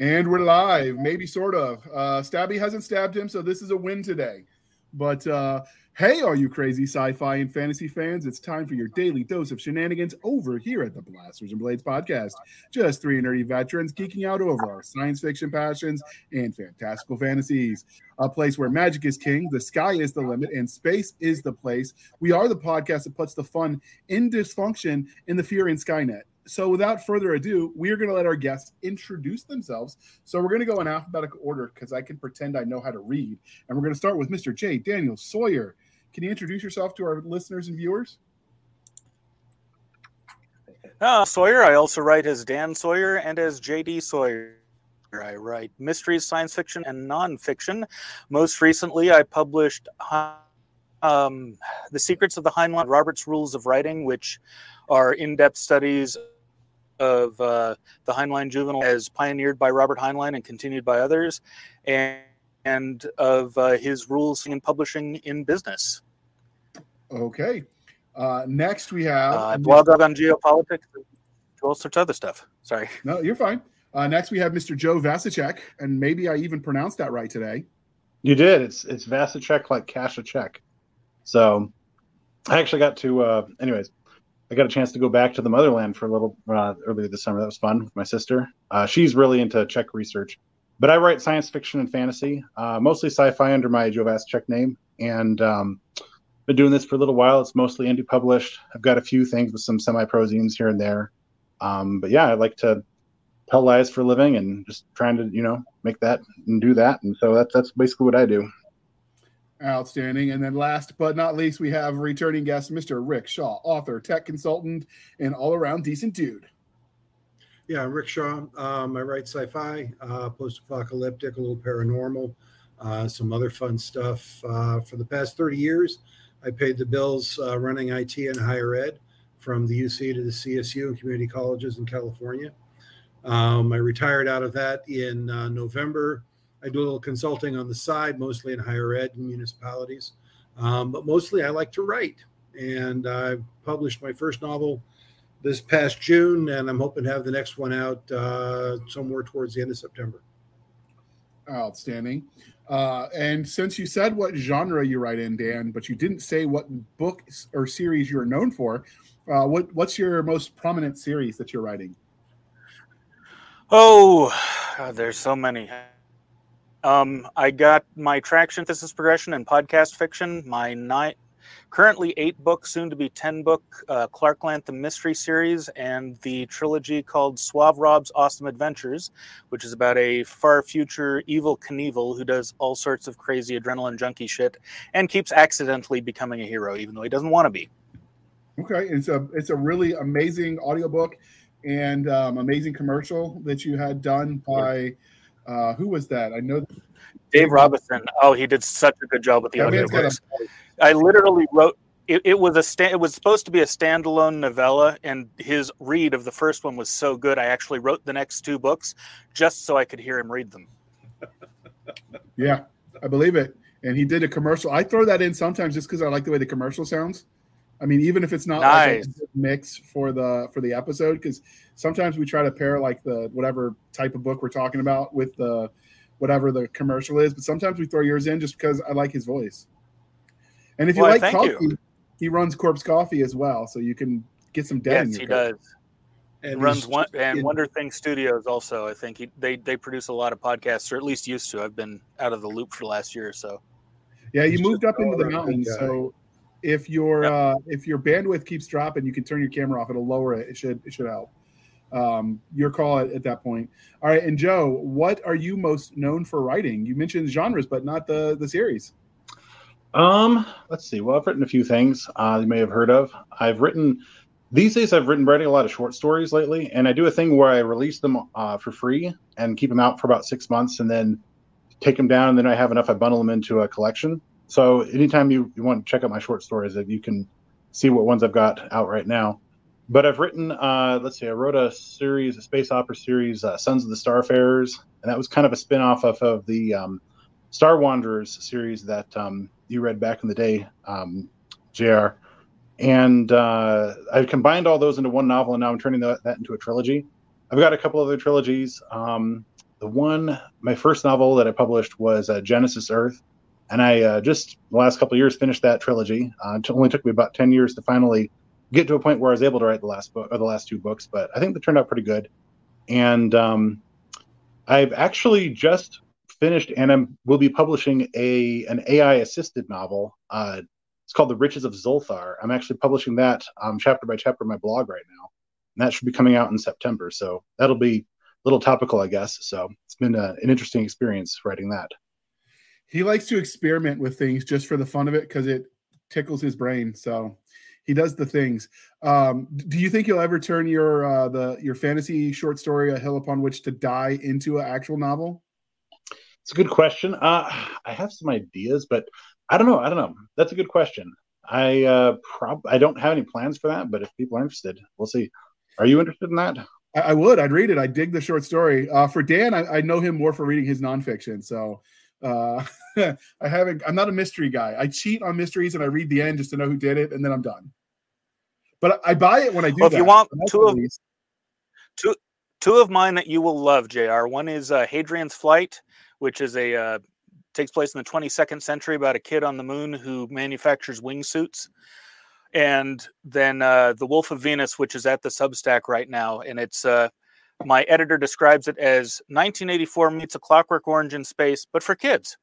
And we're live, maybe sort of. Uh, Stabby hasn't stabbed him, so this is a win today. But uh, hey, all you crazy sci fi and fantasy fans, it's time for your daily dose of shenanigans over here at the Blasters and Blades podcast. Just three nerdy veterans geeking out over our science fiction passions and fantastical fantasies. A place where magic is king, the sky is the limit, and space is the place. We are the podcast that puts the fun in dysfunction in the fear in Skynet so without further ado, we are going to let our guests introduce themselves. So we're going to go in alphabetical order because I can pretend I know how to read. And we're going to start with Mr. J. Daniel Sawyer. Can you introduce yourself to our listeners and viewers? Uh, Sawyer. I also write as Dan Sawyer and as JD Sawyer. I write mysteries, science fiction, and nonfiction. Most recently, I published um, The Secrets of the Heinlein Robert's Rules of Writing, which are in depth studies of uh, the Heinlein juvenile as pioneered by Robert Heinlein and continued by others, and, and of uh, his rules in publishing in business. Okay. Uh, next, we have uh, blog on geopolitics, all sorts of other stuff. Sorry. No, you're fine. Uh, next, we have Mr. Joe Vasicek, and maybe I even pronounced that right today. You did. It's it's Vasicek like cash a check. So, I actually got to. Uh, anyways, I got a chance to go back to the motherland for a little uh, earlier this summer. That was fun with my sister. Uh, she's really into Czech research, but I write science fiction and fantasy, uh, mostly sci-fi under my Joe Vasicek name, and um, been doing this for a little while. It's mostly indie published. I've got a few things with some semi-prozines here and there, um, but yeah, I like to tell lies for a living and just trying to you know make that and do that, and so that's that's basically what I do. Outstanding. And then last but not least, we have returning guest, Mr. Rick Shaw, author, tech consultant, and all around decent dude. Yeah, I'm Rick Shaw. Um, I write sci fi, uh, post apocalyptic, a little paranormal, uh, some other fun stuff. Uh, for the past 30 years, I paid the bills uh, running IT and higher ed from the UC to the CSU and community colleges in California. Um, I retired out of that in uh, November I do a little consulting on the side, mostly in higher ed and municipalities. Um, but mostly I like to write. And I published my first novel this past June, and I'm hoping to have the next one out uh, somewhere towards the end of September. Outstanding. Uh, and since you said what genre you write in, Dan, but you didn't say what book or series you're known for, uh, what what's your most prominent series that you're writing? Oh, God, there's so many. Um, I got my traction synthesis progression and podcast fiction, my nine, currently eight book, soon to be 10 book uh, Clark Lantham mystery series, and the trilogy called Suave Rob's Awesome Adventures, which is about a far future Evel Knievel who does all sorts of crazy adrenaline junkie shit and keeps accidentally becoming a hero, even though he doesn't want to be. Okay, it's a it's a really amazing audiobook and um, amazing commercial that you had done by uh, who was that? I know Dave Robison. Oh, he did such a good job with the audiobooks. I literally wrote. It, it was a sta- it was supposed to be a standalone novella, and his read of the first one was so good. I actually wrote the next two books just so I could hear him read them. yeah, I believe it. And he did a commercial. I throw that in sometimes just because I like the way the commercial sounds. I mean, even if it's not nice. like a mix for the for the episode, because sometimes we try to pair like the whatever type of book we're talking about with the whatever the commercial is, but sometimes we throw yours in just because I like his voice. And if you well, like coffee, you. he runs Corpse Coffee as well, so you can get some dead. Yes, he coffee. does. And runs one and Wonder Thing Studios also. I think he, they they produce a lot of podcasts, or at least used to. I've been out of the loop for the last year or so. Yeah, you moved up into the mountains, so if your yep. uh, if your bandwidth keeps dropping, you can turn your camera off. It'll lower it. It should it should help. Um, your call at, at, that point. All right, and Joe, what are you most known for writing? You mentioned genres, but not the the series. Um, let's see. Well, I've written a few things uh, you may have heard of. I've written these days. I've written writing a lot of short stories lately, and I do a thing where I release them uh, for free and keep them out for about six months, and then take them down, and then I have enough. I bundle them into a collection. So anytime you, you want to check out my short stories, you can see what ones I've got out right now. But I've written, uh, let's see, I wrote a series, a space opera series, uh, Sons of the Starfarers, and that was kind of a spin off of, of the um, Star Wanderers series that um, you read back in the day, um, JR. And uh, I combined all those into one novel, and now I'm turning that, that into a trilogy. I've got a couple other trilogies. Um, the one, my first novel that I published was uh, Genesis Earth, and I uh, just the last couple years finished that trilogy. Uh, it only took me about ten years to finally get to a point where I was able to write the last book or the last two books, but I think they turned out pretty good. And um, I've actually just finished, and I'm will be publishing a an AI assisted novel. Uh, it's called The Riches of Zulthar. I'm actually publishing that um, chapter by chapter on my blog right now, and that should be coming out in September. So that'll be a little topical, I guess. So it's been a, an interesting experience writing that. He likes to experiment with things just for the fun of it because it tickles his brain. So he does the things. Um, do you think you'll ever turn your uh, the your fantasy short story, A Hill Upon Which to Die, into an actual novel? It's a good question. Uh, I have some ideas, but I don't know. I don't know. That's a good question. I uh, prob I don't have any plans for that, but if people are interested, we'll see. Are you interested in that? I, I would. I'd read it. I dig the short story. Uh, for Dan, I, I know him more for reading his nonfiction. So uh, I haven't. I'm not a mystery guy. I cheat on mysteries and I read the end just to know who did it, and then I'm done. But I buy it when I do. Well, if that. you want two of two two of mine that you will love, Jr. One is uh, Hadrian's Flight, which is a uh, takes place in the 22nd century about a kid on the moon who manufactures wingsuits. And then uh, The Wolf of Venus, which is at the Substack right now. And it's uh, my editor describes it as 1984 meets a Clockwork Orange in space, but for kids.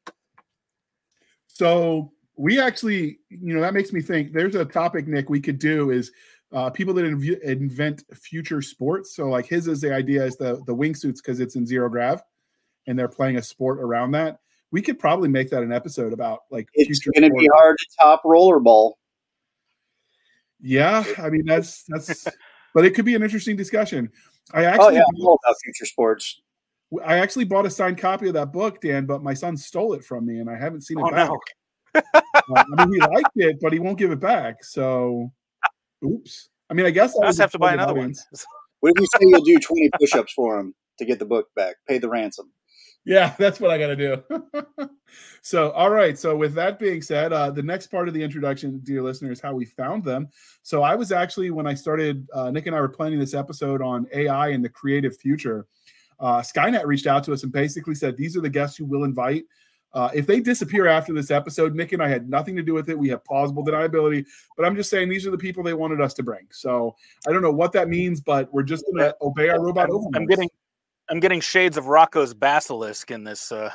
So we actually, you know, that makes me think there's a topic, Nick, we could do is uh, people that inv- invent future sports. So like his is the idea is the the wingsuits because it's in zero grav, and they're playing a sport around that. We could probably make that an episode about like it's going to be hard to top rollerball. Yeah, I mean that's that's, but it could be an interesting discussion. I Oh actually, yeah, I'm about future sports. I actually bought a signed copy of that book, Dan, but my son stole it from me, and I haven't seen it Oh, back. no. Uh, I mean, he liked it, but he won't give it back. So, oops. I mean, I guess I was just have to buy a another one. What if you say you'll do 20 push-ups for him to get the book back? Pay the ransom. Yeah, that's what I got to do. so, all right. So, with that being said, uh, the next part of the introduction, dear listeners, how we found them. So, I was actually, when I started, uh, Nick and I were planning this episode on AI and the creative future. Uh, Skynet reached out to us and basically said, These are the guests you will invite. Uh, if they disappear after this episode, Nick and I had nothing to do with it. We have plausible deniability, but I'm just saying these are the people they wanted us to bring. So I don't know what that means, but we're just going to obey our robot I'm. I'm getting I'm getting shades of Roko's basilisk in this. Uh,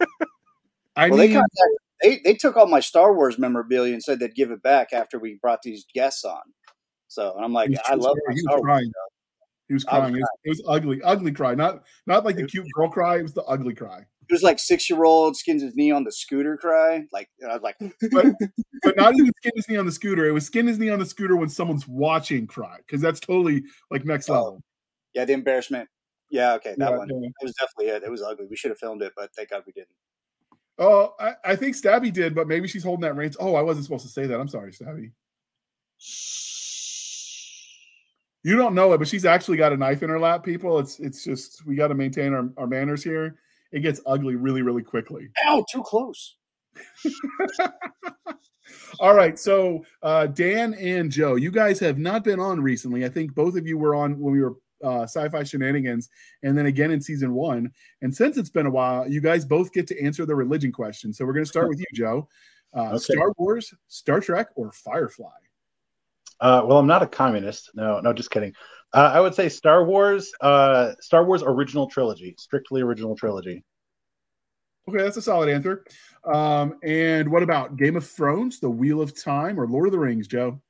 I Well, mean, they, contacted, they they took all my Star Wars memorabilia and said they'd give it back after we brought these guests on. So, and I'm like, I love true. my He was Star Wars. crying. He was I was crying. It was, it was ugly, ugly cry. Not not like the cute girl cry. It was the ugly cry. It was like six year old skins his knee on the scooter cry. Like and I was like, But but not even skin his knee on the scooter. It was skin his knee on the scooter when someone's watching cry because that's totally like next Oh, level. yeah, the embarrassment. Yeah, okay, that Yeah, one. yeah. It was definitely it. It was ugly. We should have filmed it, but thank God we didn't. Oh, I, I think Stabby did, but maybe she's holding that reins. Oh, I wasn't supposed to say that. I'm sorry, Stabby. You don't know it, but she's actually got a knife in her lap. People, it's it's just we got to maintain our, our manners here. It gets ugly really really quickly. Ow, too close. All right, so uh, Dan and Joe, you guys have not been on recently. I think both of you were on when we were uh, sci-fi shenanigans, and then again in season one. And since it's been a while, you guys both get to answer the religion question. So we're going to start with you, Joe. Uh, Okay. Star Wars, Star Trek, or Firefly? Uh, well, I'm not a communist. No, no, just kidding. Uh, I would say Star Wars, uh, Star Wars original trilogy, strictly original trilogy. Okay, that's a solid answer. Um, and what about Game of Thrones, The Wheel of Time, or Lord of the Rings, Joe?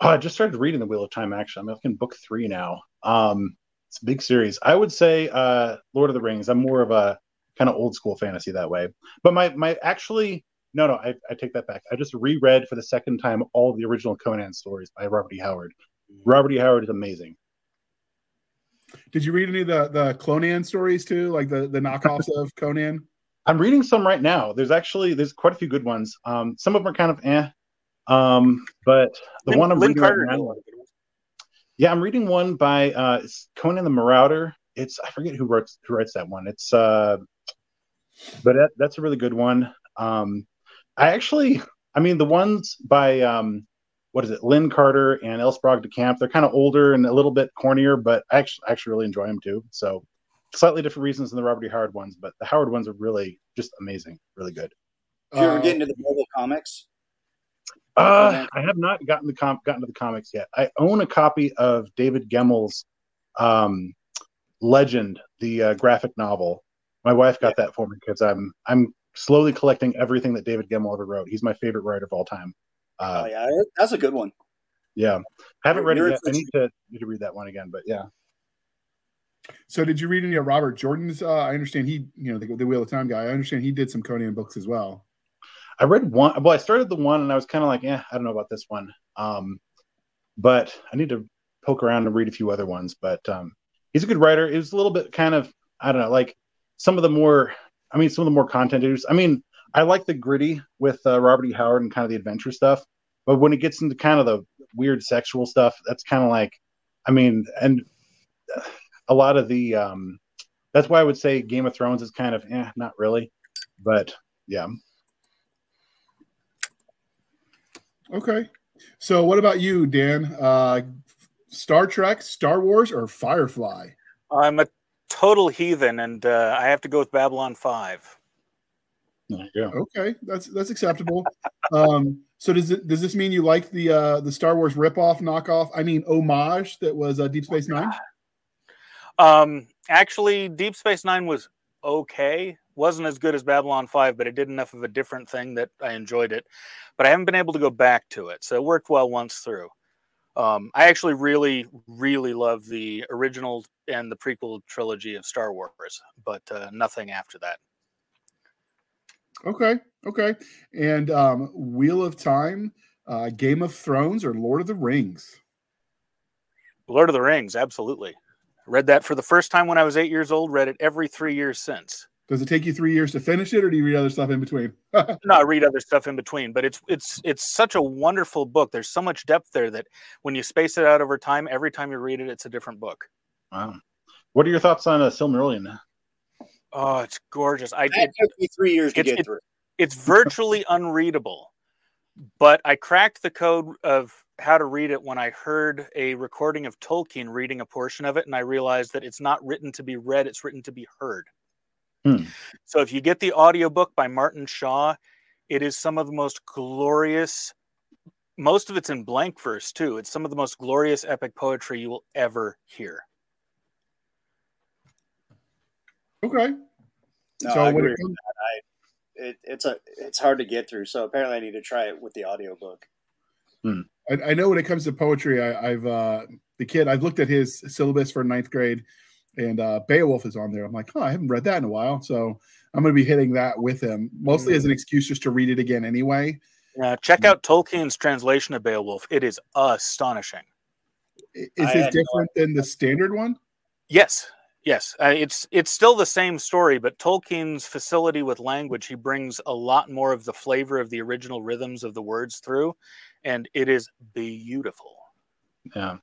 Oh, I just started reading The Wheel of Time. Actually, I'm looking book three now. Um, it's a big series. I would say uh, Lord of the Rings. I'm more of a kind of old school fantasy that way. But my my actually no no I, I take that back. I just reread for the second time all the original Conan stories by Robert E. Howard. Robert E. Howard is amazing. Did you read any of the the Conan stories too, like the the knockoffs of Conan? I'm reading some right now. There's actually there's quite a few good ones. Um, some of them are kind of eh. Um, but the Lynn, one I'm Lynn reading Carter right now, lot of good ones. Yeah, I'm reading one by uh, Conan the Marauder. It's I forget who writes who writes that one. It's uh, but that, that's a really good one. Um, I actually, I mean, the ones by um, what is it, Lin Carter and L. Sprague de Camp. They're kind of older and a little bit cornier, but I actually, actually really enjoy them too. So slightly different reasons than the Robert E. Howard ones, but the Howard ones are really just amazing, really good. Did you ever Uh, get into the Marvel comics? Uh, I have not gotten the com- gotten to the comics yet. I own a copy of David Gemmell's um, Legend, the uh, graphic novel. My wife got that for me because I'm I'm slowly collecting everything that David Gemmel ever wrote. He's my favorite writer of all time. Uh, oh yeah, that's a good one. yeah, I haven't read You're it yet. I need to need to read that one again. But yeah, So did you read any of Robert Jordan's? Uh, I understand he, you know, the, the Wheel of Time guy. I understand he did some Conan books as well. I read one. Well, I started the one and I was kind of like, yeah, I don't know about this one. Um, but I need to poke around and read a few other ones. But um, he's a good writer. It was a little bit kind of, I don't know, like some of the more, I mean, some of the more content. I mean, I like the gritty with uh, Robert E. Howard and kind of the adventure stuff. But when it gets into kind of the weird sexual stuff, that's kind of like, I mean, and a lot of the, um, that's why I would say Game of Thrones is kind of, eh, not really. But yeah. Okay. So what about you, Dan? Uh, Star Trek, Star Wars, or Firefly? I'm a total heathen, and uh, I have to go with Babylon Five. There you go. Okay, that's that's acceptable. um, so does it does this mean you like the uh, the Star Wars ripoff, knockoff? I mean, homage that was uh, Deep Space Nine. Um, actually, Deep Space Nine was okay. Wasn't as good as Babylon Five, but it did enough of a different thing that I enjoyed it. But I haven't been able to go back to it, so it worked well once through. Um, I actually really, really love the original and the prequel trilogy of Star Wars, but uh, nothing after that. Okay, okay. And um, Wheel of Time, uh, Game of Thrones, or Lord of the Rings? Lord of the Rings, absolutely. Read that for the first time when I was eight years old. Read it every three years since. Does it take you three years to finish it, or do you read other stuff in between? No, I read other stuff in between, but it's it's it's such a wonderful book. There's so much depth there that when you space it out over time, every time you read it, it's a different book. Wow. What are your thoughts on uh, Silmarillion? Oh, it's gorgeous. I That it, took me three years to get it- through. it's virtually unreadable, but I cracked the code of how to read it when I heard a recording of Tolkien reading a portion of it, and I realized that it's not written to be read; it's written to be heard. Hmm. So if you get the audiobook by Martin Shaw, it is some of the most glorious most of it's in blank verse too. It's some of the most glorious epic poetry you will ever hear. Okay. No, so I when agree. it comes, It, it's a it's hard to get through. So apparently, I need to try it with the audiobook. I, I know when it comes to poetry, I, I've uh, the kid. I've looked at his syllabus for ninth grade, and uh, Beowulf is on there. I'm like, oh, I haven't read that in a while, so I'm going to be hitting that with him, mostly as an excuse just to read it again anyway. Uh, check out Tolkien's translation of Beowulf. It is astonishing. Is I his had no different than the standard one? Yes, yes, uh, it's it's still the same story, but Tolkien's facility with language, he brings a lot more of the flavor of the original rhythms of the words through, and it is beautiful. Yeah,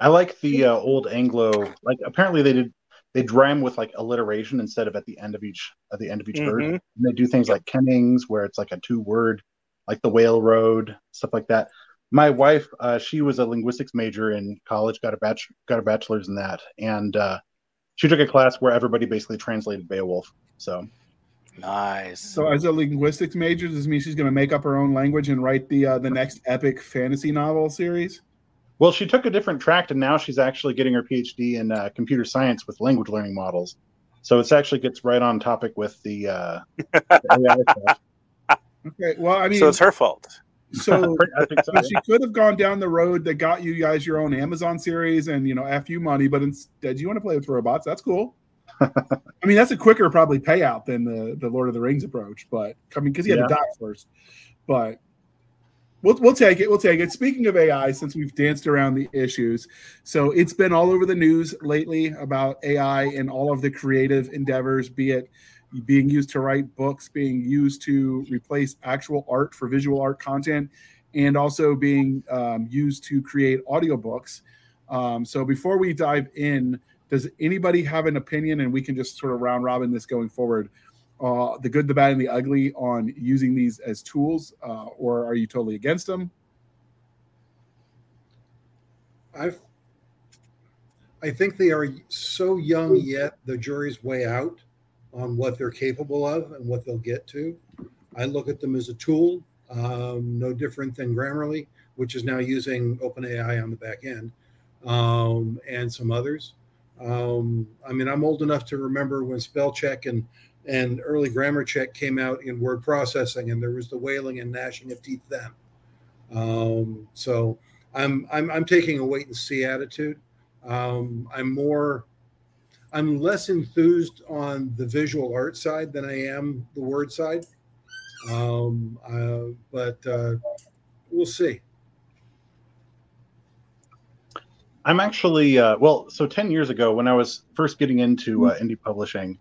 I like the uh, old Anglo. Like apparently they did they rhyme with like alliteration instead of at the end of each at the end of each word. Mhm. And they do things like kennings where it's like a two word, like the whale road stuff like that. My wife, uh, she was a linguistics major in college, got a bach- got a bachelor's in that, and uh, she took a class where everybody basically translated Beowulf. So Nice. So, as a linguistics major, does this mean she's going to make up her own language and write the uh, the next epic fantasy novel series? Well, she took a different track, and now she's actually getting her PhD in uh, computer science with language learning models. So it's actually gets right on topic with the, uh, the AI. Okay. Well, I mean, so it's her fault. so so. But she could have gone down the road that got you guys your own Amazon series and you know F you money, but instead you want to play with robots. That's cool. I mean, that's a quicker probably payout than the the Lord of the Rings approach, but I mean, because he had to die first. But we'll we'll take it. We'll take it. Speaking of AI, since we've danced around the issues, so it's been all over the news lately about AI and all of the creative endeavors, be it being used to write books, being used to replace actual art for visual art content, and also being um, used to create audiobooks. Um, so before we dive in, does anybody have an opinion, and we can just sort of round robin this going forward? Uh, the good, the bad, and the ugly on using these as tools, uh, or are you totally against them? I've I think they are so young yet the jury's way out on what they're capable of and what they'll get to. I look at them as a tool, um, no different than Grammarly, which is now using OpenAI on the back end, um, and some others. Um, I mean, I'm old enough to remember when spell check and and early grammar check came out in word processing, and there was the wailing and gnashing of teeth then. Um, so I'm, I'm I'm taking a wait and see attitude. Um, I'm more I'm less enthused on the visual art side than I am the word side. Um, uh, but uh, we'll see. I'm actually uh, well. So ten years ago, when I was first getting into uh, indie publishing,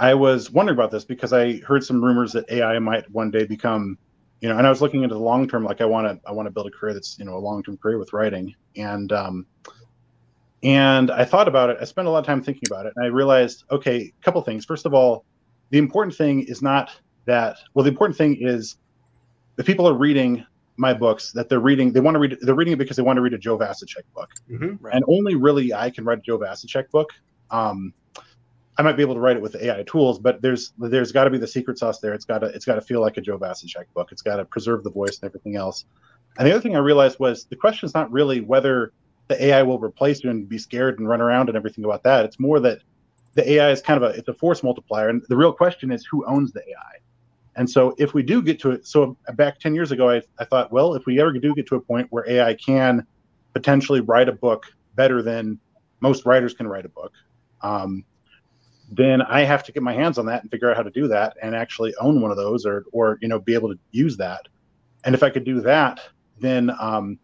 I was wondering about this because I heard some rumors that AI might one day become, you know, and I was looking into the long term. Like I want to, I want to build a career that's you know a long term career with writing, and um, and I thought about it. I spent a lot of time thinking about it, and I realized, okay, a couple things. First of all, the important thing is not that. Well, the important thing is the people are reading my books that they're reading. They want to read. They're reading it because they want to read a Joe Vasicek book, Mhm. Right. and only really I can write a Joe Vasicek book. Um, I might be able to write it with AI tools, but there's there's got to be the secret sauce there. It's got to it's got to feel like a Joe Vasicek book. It's got to preserve the voice and everything else. And the other thing I realized was the question is not really whether the AI will replace you and be scared and run around and everything about that. It's more that the AI is kind of a it's a force multiplier, and the real question is who owns the AI. And so if we do get to it, so back 10 years ago, I, I thought, well, if we ever do get to a point where AI can potentially write a book better than most writers can write a book, um, then I have to get my hands on that and figure out how to do that and actually own one of those or, or, you know, be able to use that. And if I could do that, then, um,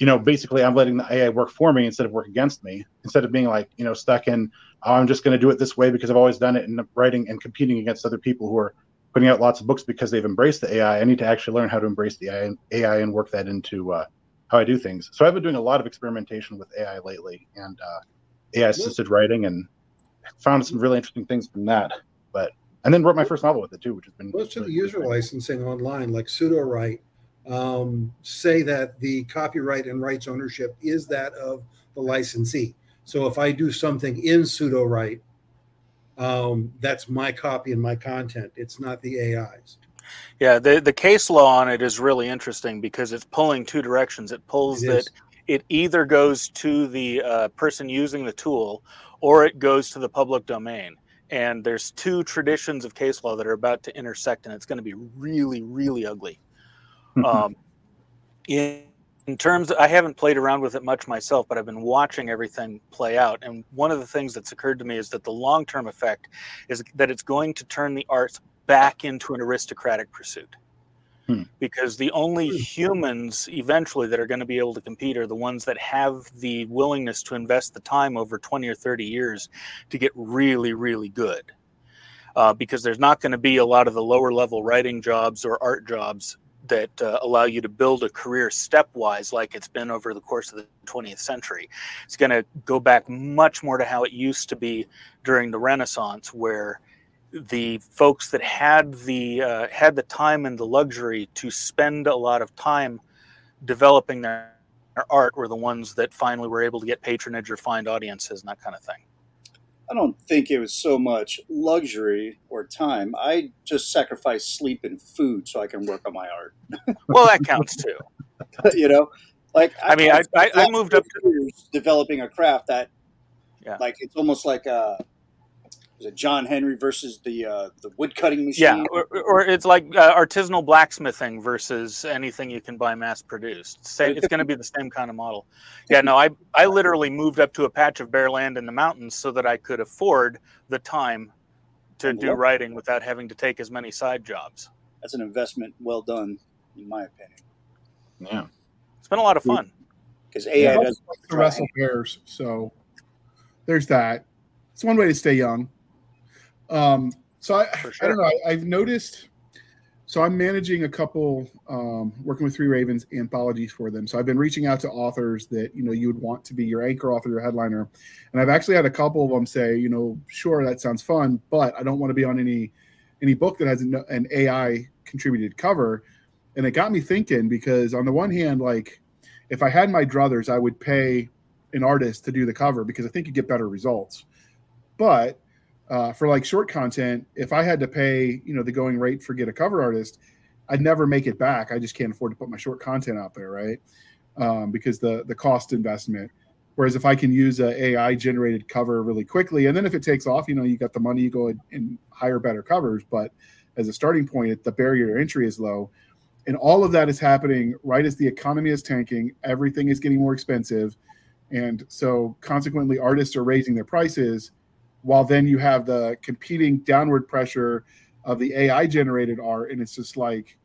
you know, basically I'm letting the AI work for me instead of work against me, instead of being like, you know, stuck in, oh, I'm just going to do it this way because I've always done it and writing and competing against other people who are putting out lots of books because they've embraced the AI. I need to actually learn how to embrace the AI, AI and work that into uh, how I do things. So I've been doing a lot of experimentation with AI lately and uh, AI assisted writing and found some really interesting things from that. But and then wrote my first novel with it too, which has been Most of the user great. licensing online, like pseudo um, say that the copyright and rights ownership is that of the licensee. So if I do something in Sudowrite, um, that's my copy and my content. It's not the AI's. Yeah, the the case law on it is really interesting because it's pulling two directions. It pulls It that is. it either goes to the uh, person using the tool or it goes to the public domain. And there's two traditions of case law that are about to intersect, and it's going to be really, really ugly. um, in, in terms, I haven't played around with it much myself, but I've been watching everything play out. And one of the things that's occurred to me is that the long term effect is that it's going to turn the arts back into an aristocratic pursuit. Hmm. Because the only humans eventually that are going to be able to compete are the ones that have the willingness to invest the time over 20 or 30 years to get really, really good. Uh, because there's not going to be a lot of the lower level writing jobs or art jobs that uh, allow you to build a career stepwise like it's been over the course of the 20th century. It's going to go back much more to how it used to be during the Renaissance, where the folks that had the uh, had the time and the luxury to spend a lot of time developing their, their art were the ones that finally were able to get patronage or find audiences and that kind of thing. I don't think it was so much luxury or time. I just sacrificed sleep and food so I can work on my art. Well, that counts too. you know, like I mean, I, I, I moved up to developing a craft that, Yeah. like, it's almost like a, was it John Henry versus the uh, the wood cutting machine? Yeah, or, or it's like uh, artisanal blacksmithing versus anything you can buy mass produced. Same, it's going to be the same kind of model. Yeah, no, I I literally moved up to a patch of bare land in the mountains so that I could afford the time to do Yep. writing without having to take as many side jobs. That's an investment well done, in my opinion, Yeah. It's been a lot of fun. because AI Yeah. does to wrestle bears. So there's that. It's one way to stay young. Um, so I, For I don't know. I, I've noticed. So I'm managing a couple, um, working with Three Ravens anthologies for them. So I've been reaching out to authors that you know you would want to be your anchor author, your headliner, and I've actually had a couple of them say, you know, sure that sounds fun, but I don't want to be on any any book that has an, an AI contributed cover. And it got me thinking because on the one hand, like if I had my druthers, I would pay an artist to do the cover because I think you get better results. But uh, for like short content, if I had to pay, you know, the going rate for get a cover artist, I'd never make it back. I just can't afford to put my short content out there, right? Um, because the the cost investment. Whereas if I can use a AI generated cover really quickly, and then if it takes off, you know, you got the money, you go and hire better covers. But as a starting point, the barrier to entry is low. And all of that is happening right as the economy is tanking, everything is getting more expensive. And so consequently, artists are raising their prices while then you have the competing downward pressure of the AI generated art. And it's just like,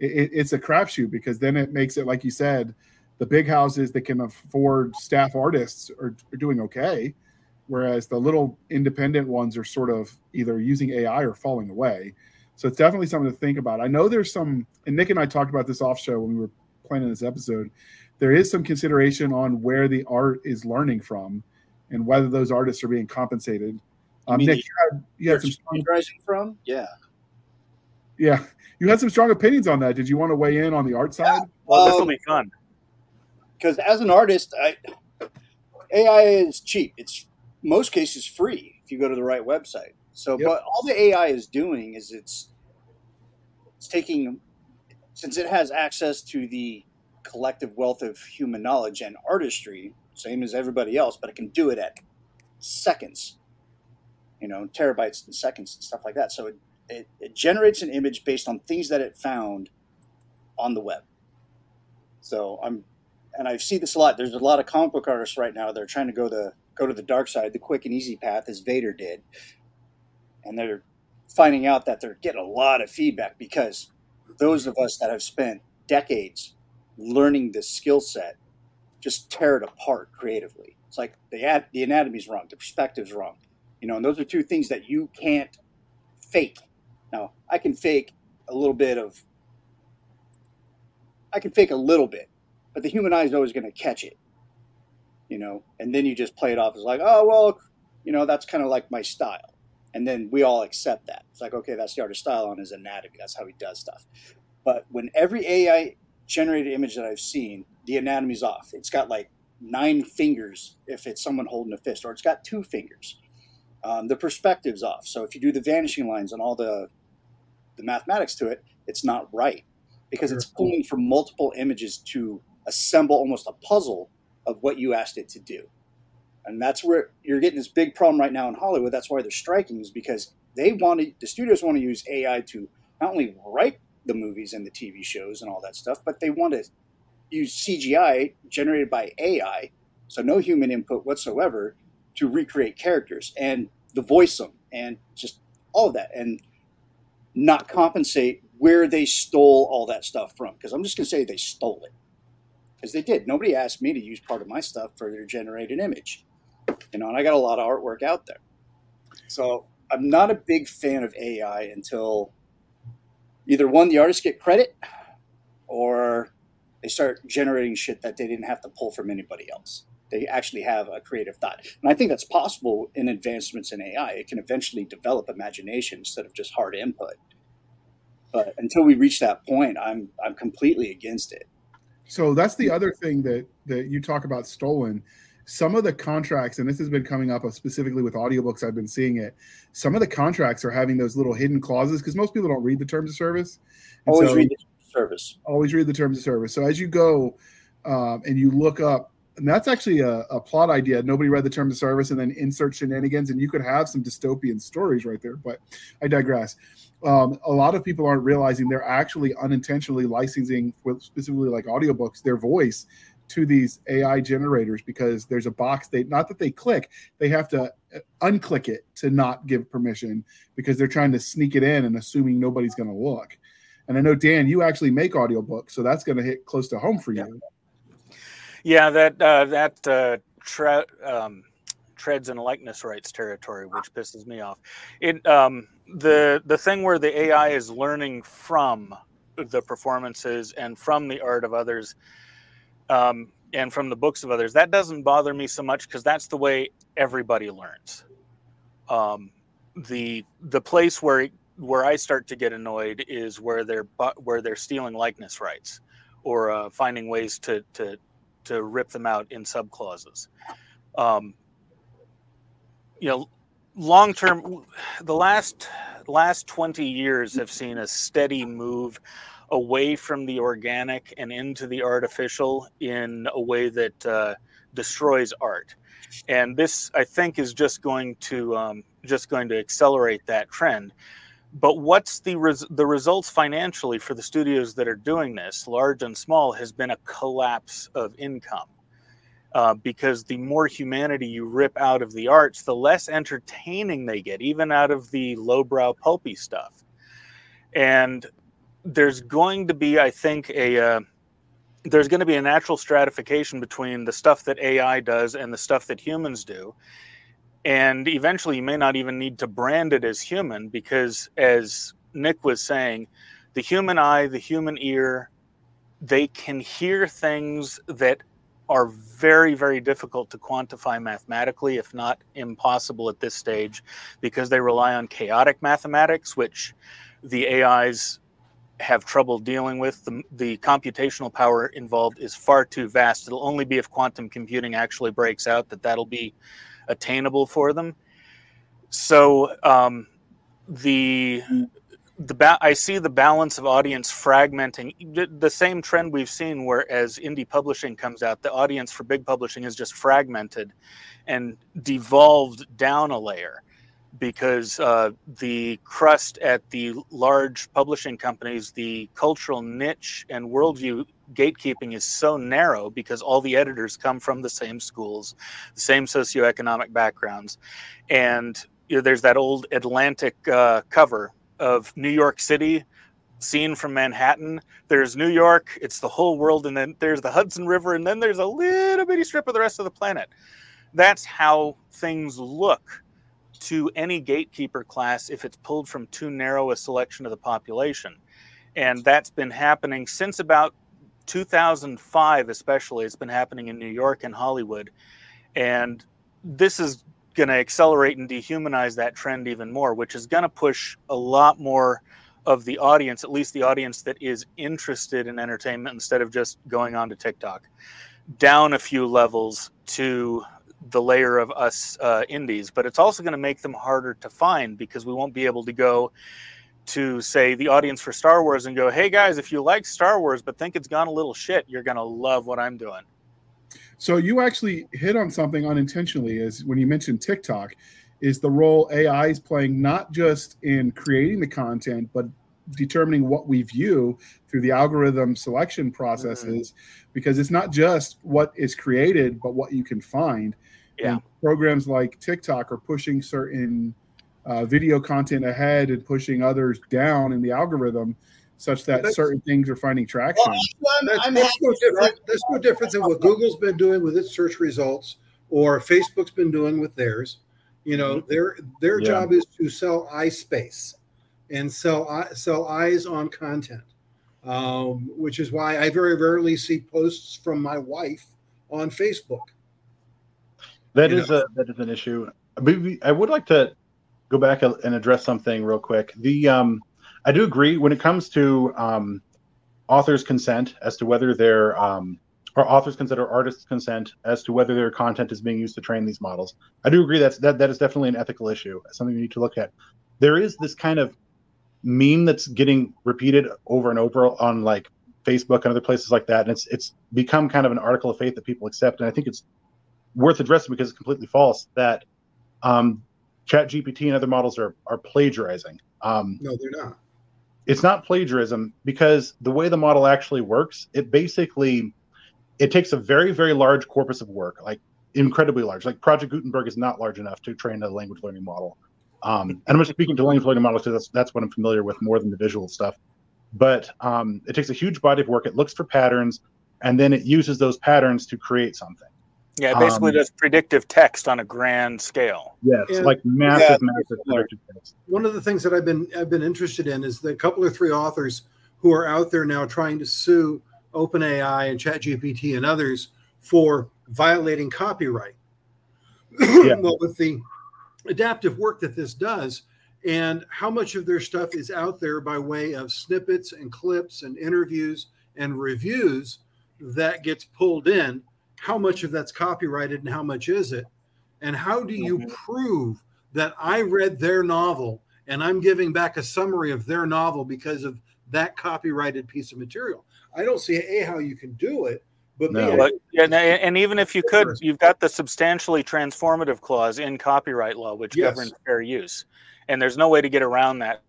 it, it's a crapshoot because then it makes it, like you said, the big houses that can afford staff artists are, are doing okay. Whereas the little independent ones are sort of either using AI or falling away. So it's definitely something to think about. I know there's some, and Nick and I talked about this off show when we were planning this episode. There is some consideration on where the art is learning from and whether those artists are being compensated. Um, Nick, you had, you had some strong, rising from, yeah, yeah, you had some strong opinions on that. Did you want to weigh in on the art side? Yeah. Well, um, this will be fun. Because as an artist, I, AI is cheap. It's most cases free if you go to the right website. So, yep. but all the AI is doing is it's it's taking since it has access to the collective wealth of human knowledge and artistry, same as everybody else, but it can do it at seconds, you know, terabytes and seconds and stuff like that. So it, it, it generates an image based on things that it found on the web. So I'm, and I see this a lot. There's a lot of comic book artists right now. They're trying to go the go to the dark side, the quick and easy path, as Vader did, and they're finding out that they're getting a lot of feedback because those of us that have spent decades learning this skill set just tear it apart creatively. It's like the ad, the anatomy's wrong, the perspective's wrong, you know, and those are two things that you can't fake. Now, I can fake a little bit of, I can fake a little bit, but the human eye is always going to catch it, you know, and then you just play it off as like, oh well, you know, that's kind of like my style and then we all accept that. It's like, okay, that's the artist style on his anatomy. That's how he does stuff. But when every AI generated image that I've seen, the anatomy's off. It's got like nine fingers if it's someone holding a fist, or it's got two fingers. Um, the perspective's off. So if you do the vanishing lines and all the the mathematics to it, it's not right because it's pulling from multiple images to assemble almost a puzzle of what you asked it to do. And that's where you're getting this big problem right now in Hollywood. That's why they're striking, is because they wanted the studios want to use AI to not only write the movies and the TV shows and all that stuff, but they want to use CGI generated by AI, so no human input whatsoever, to recreate characters and the voice them and just all of that and not compensate where they stole all that stuff from. Because I'm just going to say they stole it. Because they did. Nobody asked me to use part of my stuff for their generated image you know, and I got a lot of artwork out there. So I'm not a big fan of AI until either one, the artists get credit, or they start generating shit that they didn't have to pull from anybody else. They actually have a creative thought. And I think that's possible in advancements in AI. It can eventually develop imagination instead of just hard input. But until we reach that point, I'm I'm completely against it. So that's the other thing that that you talk about stolen some of the contracts, and this has been coming up specifically with audiobooks, I've been seeing it. Some of the contracts are having those little hidden clauses because most people don't read the terms of service. And always so, read the service. Always read the terms of service. So as you go um, and you look up, and that's actually a, a, plot idea. Nobody read the terms of service and then insert shenanigans, and you could have some dystopian stories right there. But I digress. Um, a lot of people aren't realizing they're actually unintentionally licensing, specifically like audiobooks, their voice to these AI generators because there's a box they not that they click, they have to uh, unclick it to not give permission because they're trying to sneak it in and assuming nobody's going to look. And I know Dan, you actually make audiobooks, so that's going to hit close to home for you. Yeah, that uh, that uh, tre- um, treads in likeness rights territory, which pisses me off. It um, the the thing where the AI is learning from the performances and from the art of others um, and from the books of others. That doesn't bother me so much because that's the way everybody learns. Um, the the place where where I start to get annoyed is where they're where they're stealing likeness rights, or uh, finding ways to to to rip them out in subclauses. Um, you know, long term, the last last twenty years have seen a steady move away from the organic and into the artificial in a way that uh, destroys art. And this, I think, is just going to um, just going to accelerate that trend. But what's the res- the results financially for the studios that are doing this, large and small, has been a collapse of income. Uh, because the more humanity you rip out of the arts, the less entertaining they get, even out of the lowbrow pulpy stuff. And there's going to be, I think, a uh, there's going to be a natural stratification between the stuff that AI does and the stuff that humans do. And eventually, you may not even need to brand it as human because, as Nick was saying, the human eye, the human ear, they can hear things that are very, very difficult to quantify mathematically, if not impossible at this stage, because they rely on chaotic mathematics, which the AIs have trouble dealing with. The, the computational power involved is far too vast. It'll only be if quantum computing actually breaks out that that'll be attainable for them. So um, the the ba- I see the balance of audience fragmenting. The same trend we've seen, where as indie publishing comes out, the audience for big publishing is just fragmented and devolved down a layer because uh, the crust at the large publishing companies, the cultural niche and worldview gatekeeping is so narrow because all the editors come from the same schools, the same socioeconomic backgrounds. And you know, there's that old Atlantic uh, cover of New York City seen from Manhattan. There's New York, it's the whole world, and then there's the Hudson River, and then there's a little bitty strip of the rest of the planet. That's how things look to any gatekeeper class if it's pulled from too narrow a selection of the population. And that's been happening since about 2005, especially. It's been happening in New York and Hollywood. And this is going to accelerate and dehumanize that trend even more, which is going to push a lot more of the audience, at least the audience that is interested in entertainment instead of just going on to TikTok, down a few levels to the layer of us uh, indies, but it's also going to make them harder to find because we won't be able to go to say the audience for Star Wars and go, "Hey guys, if you like Star Wars but think it's gone a little shit, you're going to love what I'm doing." So you actually hit on something unintentionally is when you mentioned TikTok is the role AI is playing not just in creating the content but determining what we view through the algorithm selection processes mm-hmm. because it's not just what is created but what you can find yeah. And programs like TikTok are pushing certain uh, video content ahead and pushing others down in the algorithm, such that that's, certain things are finding traction. Well, I'm, I'm that's, no different. There's no difference in what Google's been doing with its search results or Facebook's been doing with theirs. You know, mm-hmm. their their yeah. job is to sell eye space and sell sell eyes on content, um, which is why I very rarely see posts from my wife on Facebook. That is know? a that is an issue. I would like to go back and address something real quick. The um, I do agree when it comes to um, authors' consent as to whether their um, or authors consider artists' consent as to whether their content is being used to train these models. I do agree that's that that is definitely an ethical issue, something we need to look at. There is this kind of meme that's getting repeated over and over on like Facebook and other places like that, and it's it's become kind of an article of faith that people accept, and I think it's worth addressing because it's completely false that um, Chat GPT and other models are are plagiarizing. Um, no, they're not. It's not plagiarism because the way the model actually works, it basically it takes a very very large corpus of work, like incredibly large. Like Project Gutenberg is not large enough to train a language learning model. Um, and I'm just speaking to language learning models because that's that's what I'm familiar with more than the visual stuff. But um, it takes a huge body of work. It looks for patterns, and then it uses those patterns to create something. Yeah, it basically um, does predictive text on a grand scale. Yes, yeah, like massive, yeah, massive predictive text. One of the things that I've been I've been interested in is the couple or three authors who are out there now trying to sue OpenAI and ChatGPT and others for violating copyright. Yeah. well, with the adaptive work that this does, and how much of their stuff is out there by way of snippets and clips and interviews and reviews that gets pulled in, how much of that's copyrighted and how much is it? And how do you Mhm. prove that I read their novel and I'm giving back a summary of their novel because of that copyrighted piece of material? I don't see a how you can do it, but No. B, I But, yeah, and, and even if you could, you've got the substantially transformative clause in copyright law, which Yes. governs fair use, and there's no way to get around that.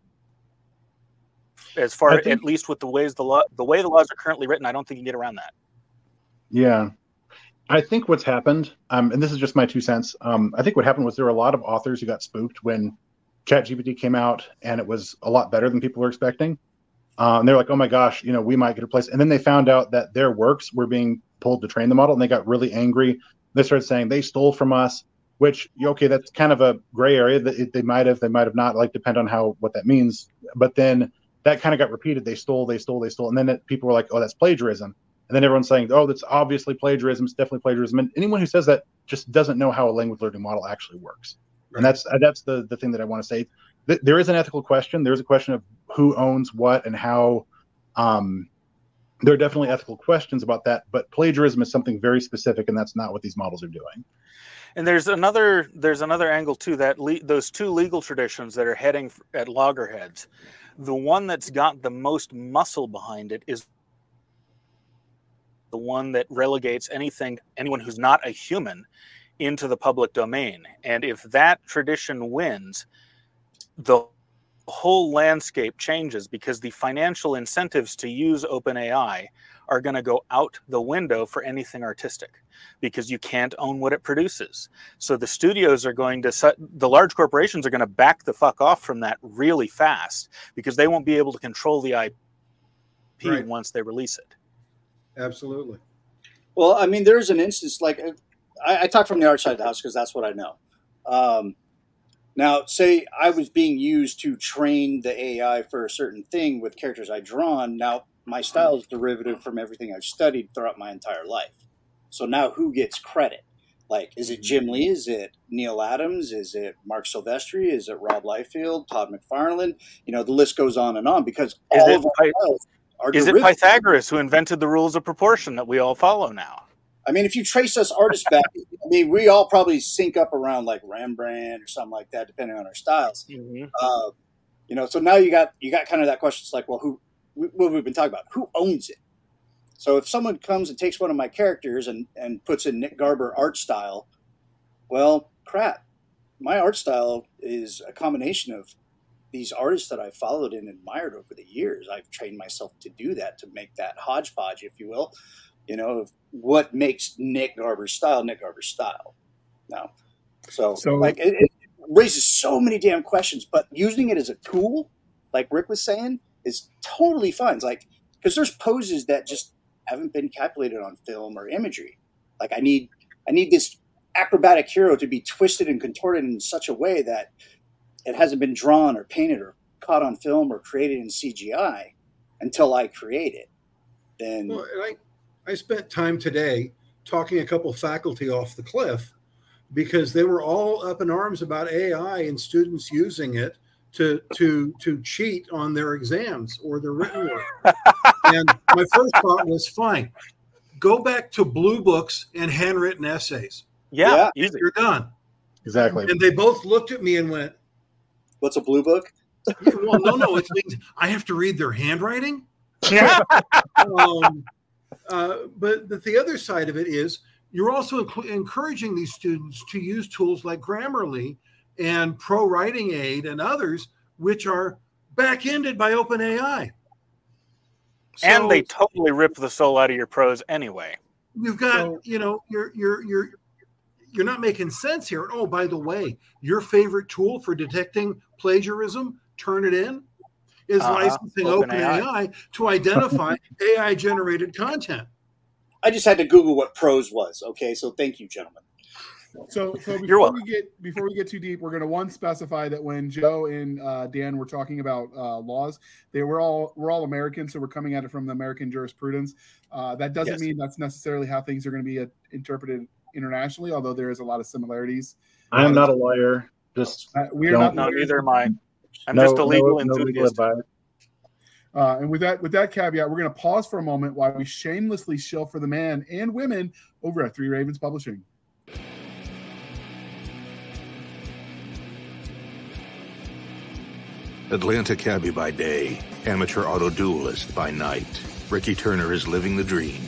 As far, think- at least with the ways the law, the way the laws are currently written, I don't think you can get around that. Yeah. I think what's happened, um, and this is just my two cents. Um, I think what happened was there were a lot of authors who got spooked when ChatGPT came out and it was a lot better than people were expecting. Uh, and they're like, oh my gosh, you know, we might get replaced. And then they found out that their works were being pulled to train the model and they got really angry. They started saying they stole from us, which, okay, that's kind of a gray area that they might have, they might have not, like, depend on how, what that means. But then that kind of got repeated. They stole, they stole, they stole. And then it, people were like, oh, that's plagiarism. And then everyone's saying, oh, that's obviously plagiarism. It's definitely plagiarism. And anyone who says that just doesn't know how a language learning model actually works. Right. And that's uh, that's the the thing that I want to say. Th- There is an ethical question. There is a question of who owns what and how. Um, there are definitely ethical questions about that, but plagiarism is something very specific, and that's not what these models are doing. And there's another there's another angle too that le- those two legal traditions that are heading f- at loggerheads. The one that's got the most muscle behind it is the one that relegates anything anyone who's not a human into the public domain. And if that tradition wins, the whole landscape changes because the financial incentives to use OpenAI are going to go out the window for anything artistic because you can't own what it produces. So the studios are going to, the large corporations are going to back the fuck off from that really fast because they won't be able to control the IP Right. once they release it. Absolutely. Well, I mean, there's an instance like I, I talk from the art side of the house because that's what I know. Um, now, say I was being used to train the AI for a certain thing with characters I drawn. Now, my style is derivative from everything I've studied throughout my entire life. So now, who gets credit? Like, is it Jim Lee? Is it Neal Adams? Is it Marc Silvestri? Is it Rob Liefeld? Todd McFarlane? You know, the list goes on and on because Is all it of our Py- styles are Is it. Pythagoras who invented the rules of proportion that we all follow now? I mean, if you trace us artists back, I mean, we all probably sync up around like Rembrandt or something like that, depending on our styles. Uh, you know, so now you got you got kind of that question. It's like, well, who? What we've been talking about, who owns it? So if someone comes and takes one of my characters and and puts in Nick Garber art style, well, crap, my art style is a combination of these artists that I've followed and admired over the years. I've trained myself to do that, to make that hodgepodge, if you will, you know, of what makes Nick Garber's style Nick Garber's style. Now, so, So- like it, it raises so many damn questions, but using it as a tool, like Rick was saying, is totally fine. It's like because there's poses that just haven't been calculated on film or imagery. Like I need I need this acrobatic hero to be twisted and contorted in such a way that it hasn't been drawn or painted or caught on film or created in CGI until I create it. Then Well, and I, I spent time today talking a couple faculty off the cliff because they were all up in arms about AI and students using it to to to cheat on their exams or their written work. and my first thought was fine. Go back to blue books and handwritten essays. Yeah, easy. You're done. Exactly. And they both looked at me and went, what's a blue book? yeah, "Well, no, no, it means I have to read their handwriting." Yeah. um, uh, but, but the other side of it is you're also enc- encouraging these students to use tools like Grammarly and Pro Writing Aid and others, which are back-ended by OpenAI. and they totally rip the soul out of your prose anyway. you've got, So- you know, you're you're you're you're not making sense here. Oh, by the way, your favorite tool for detecting plagiarism, Turnitin, is Uh-huh, licensing OpenAI. OpenAI to identify AI-generated content. I just had to Google what prose was. Okay, so thank you, gentlemen. So, so You're before welcome. we get before we get too deep, we're going to one specify that when Joe and uh, Dan were talking about uh, laws, they were all we're all American, so we're coming at it from the American jurisprudence. Uh, that doesn't Yes. mean that's necessarily how things are going to be uh, interpreted internationally, although there is a lot of similarities. I am not a lawyer. Just Uh, we are Don't- not No, neither am I. I'm no, just a legal no, no legal enthusiast. advice. Uh, and with that, with that caveat, we're going to pause for a moment while we shamelessly shill for the man and women over at Three Ravens Publishing. Atlanta cabbie by day, amateur auto duelist by night. Ricky Turner is living the dream.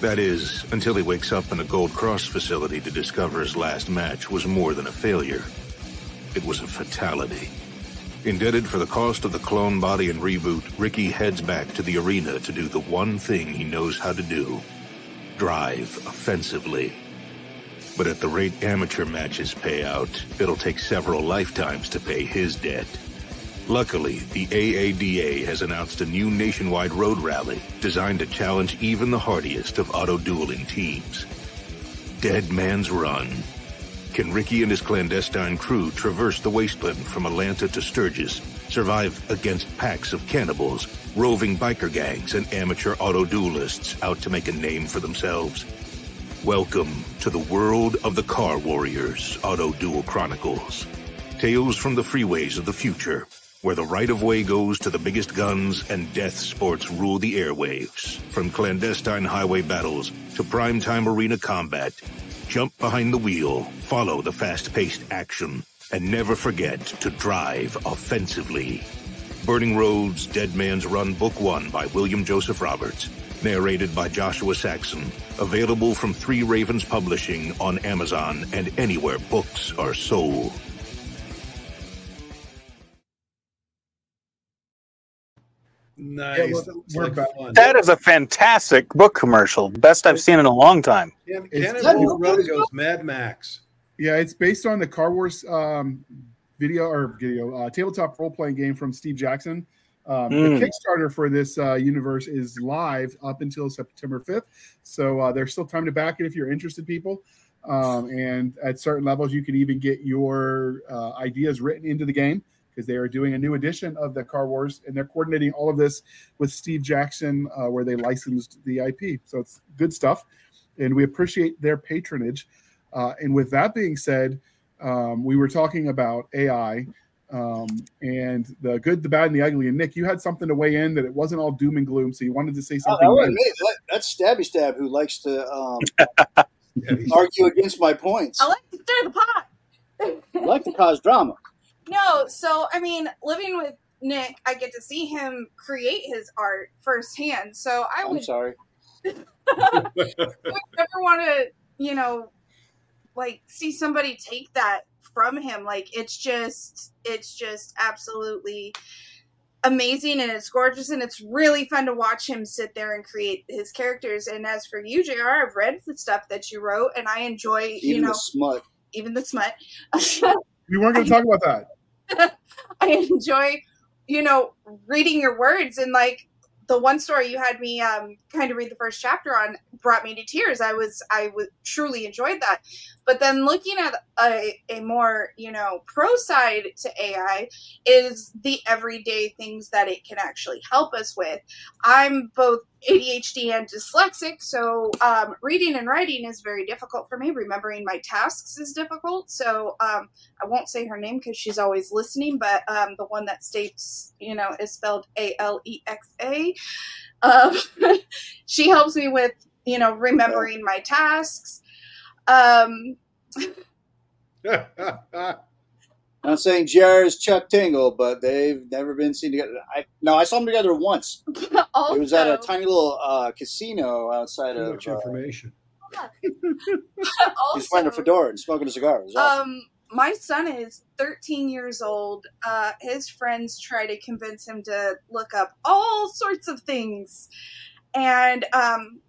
That is, until he wakes up in a Gold Cross facility to discover his last match was more than a failure. It was a fatality. Indebted for the cost of the clone body and reboot, Ricky heads back to the arena to do the one thing he knows how to do drive offensively. But at the rate amateur matches pay out, it'll take several lifetimes to pay his debt. Luckily, the AADA has announced a new nationwide road rally designed to challenge even the hardiest of auto dueling teams. Dead Man's Run. Can Ricky and his clandestine crew traverse the wasteland from Atlanta to Sturgis, survive against packs of cannibals, roving biker gangs, and amateur auto duelists out to make a name for themselves? Welcome to the world of the Car Warriors Auto Duel Chronicles. Tales from the freeways of the future, where the right of way goes to the biggest guns and death sports rule the airwaves. From clandestine highway battles to primetime arena combat, jump behind the wheel, follow the fast paced action, and never forget to drive offensively. Burning Roads Dead Man's Run Book 1 by William Joseph Roberts. Narrated by Joshua Saxon. Available from Three Ravens Publishing on Amazon and anywhere books are sold. Nice. Yeah, well, It's we're like That is a fantastic book commercial. Best I've seen in a long time. Can- It's- Cannonball Run goes Mad Max. Yeah, it's based on the Car Wars um, video or video uh, tabletop role playing game from Steve Jackson. Um, Mm. The Kickstarter for this uh, universe is live up until September 5th. So uh, there's still time to back it if you're interested, people. Um, and at certain levels, you can even get your uh, ideas written into the game because they are doing a new edition of the Car Wars and they're coordinating all of this with Steve Jackson, uh, where they licensed the IP. So it's good stuff. And we appreciate their patronage. Uh, and with that being said, um, we were talking about AI um, and the good, the bad, and the ugly. And Nick, you had something to weigh in that it wasn't all doom and gloom. So you wanted to say Oh, something. that nice. That- That's Stabby Stab who likes to um, argue against my points. I like to stir the pot. I like to cause drama. No, so I mean, living with Nick, I get to see him create his art firsthand. So I I'm would, sorry. I would never want to, you know, like see somebody take that from him. Like it's just, it's just absolutely amazing and it's gorgeous and it's really fun to watch him sit there and create his characters. And as for you, Jr., I've read the stuff that you wrote and I enjoy, Even you know, the smut. even the smut. We weren't going to talk about that. I enjoy, you know, reading your words and like the one story you had me um kind of read the first chapter on brought me to tears. I was I was truly enjoyed that. But then looking at a, a more, you know, pro side to AI is the everyday things that it can actually help us with. I'm both ADHD and dyslexic, so um, reading and writing is very difficult for me. Remembering my tasks is difficult. So um, I won't say her name because she's always listening, but um, the one that states, you know, is spelled A L E X A. Um, she helps me with, you know, remembering my tasks. Um, I'm saying JR is Chuck Tingle, but they've never been seen together. I no, I saw them together once. also, It was at a tiny little uh, casino outside Too of. much Uh, information. he's wearing a fedora and smoking a cigar. Awesome. Um, my son is 13 years old. Uh, his friends try to convince him to look up all sorts of things. And um,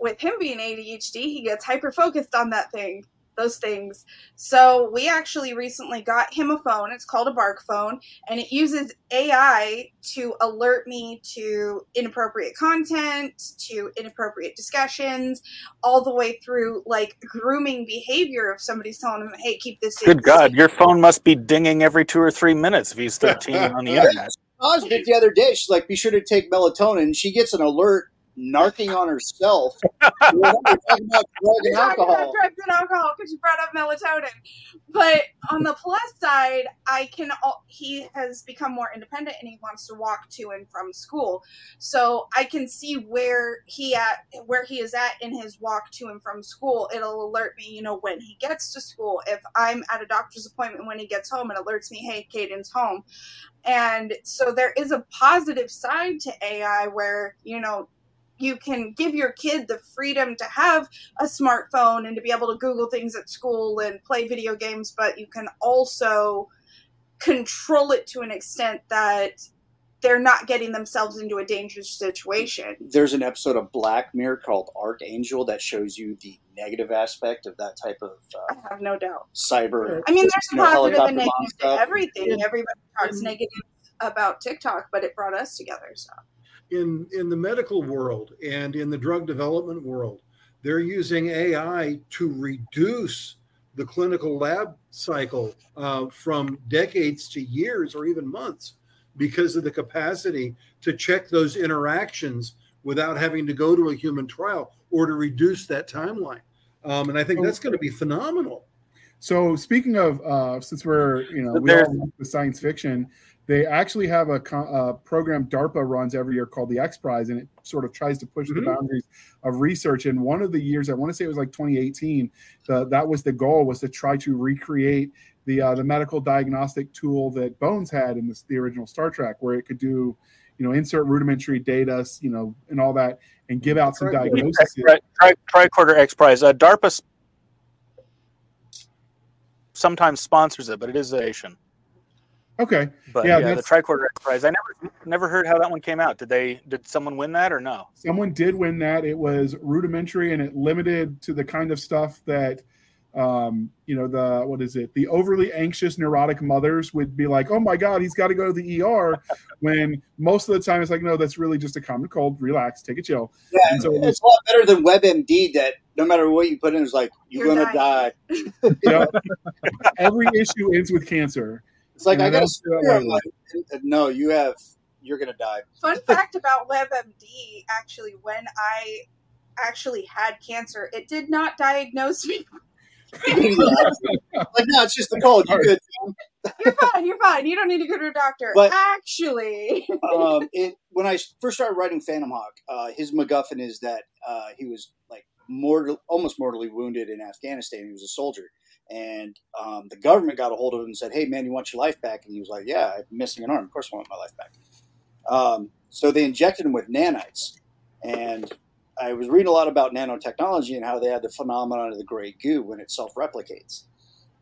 with him being ADHD, he gets hyper focused on that thing, those things. So we actually recently got him a phone. It's called a Bark phone, and it uses AI to alert me to inappropriate content, to inappropriate discussions, all the way through like grooming behavior of somebody's telling him, "Hey, keep this." Good God, your phone must be dinging every two or three minutes if he's 13 on the internet. Oz did the other day. She's like, "Be sure to take melatonin." She gets an alert narking on herself. Talking about drug and alcohol. drugs and alcohol because you brought up melatonin. But on the plus side, I can. He has become more independent and he wants to walk to and from school. So I can see where he at where he is at in his walk to and from school. It'll alert me, you know, when he gets to school. If I'm at a doctor's appointment when he gets home, it alerts me, hey, Caden's home. And so there is a positive side to AI where you know you can give your kid the freedom to have a smartphone and to be able to Google things at school and play video games, but you can also control it to an extent that they're not getting themselves into a dangerous situation. There's an episode of Black Mirror called Archangel that shows you the negative aspect of that type of uh, I have no doubt. cyber. I mean, there's a You know, and negative to stuff. everything. Everybody talks And- negative about TikTok, but it brought us together. So in in the medical world and in the drug development world they're using ai to reduce the clinical lab cycle uh, from decades to years or even months because of the capacity to check those interactions without having to go to a human trial or to reduce that timeline. Um, and i think that's going to be phenomenal. So speaking of, uh, since we're you know we There's- all love the science fiction, they actually have a, a program DARPA runs every year called the X Prize, and it sort of tries to push the Mhm. boundaries of research. And one of the years, I want to say it was like 2018, the, that was the goal was to try to recreate the uh, the medical diagnostic tool that Bones had in this, the original Star Trek, where it could do you know insert rudimentary data, you know, and all that, and give out some diagnoses. Tri- tri- Tricorder X Prize. Uh, DARPA sometimes sponsors it, but it is a nation. Okay, But Yeah, yeah, the Tricorder X Prize. I never never heard how that one came out. Did they? Did someone win that or no? someone did win that. It was rudimentary and it limited to the kind of stuff that, um, you know, the what is it? The overly anxious, neurotic mothers would be like, "Oh my God, he's got to go to the ER," when most of the time it's like, "No, that's really just a common cold. Relax, take a chill." Yeah, And so it was- it's a lot better than WebMD that no matter what you put in, it's like, you're, You're going to die. dying. Yeah. Every issue ends with cancer. It's like, And I I got don't to feel screw like him. Like, no, you have, you're going to die. Fun fact about WebMD actually, when I actually had cancer, it did not diagnose me. like, no, it's just the cold. You're good. You're fine, you're fine. You don't need to go to a doctor. But- actually, um, it, when I first started writing Phantom Hawk, uh, his MacGuffin is that uh, he was like mortal, almost mortally wounded in Afghanistan. He was a soldier, and um, the government got a hold of him and said, "Hey, man, you want your life back?" And he was like, "Yeah, I'm missing an arm. Of course, I want my life back." Um, so they injected him with nanites, and I was reading a lot about nanotechnology and how they had the phenomenon of the gray goo when it self-replicates.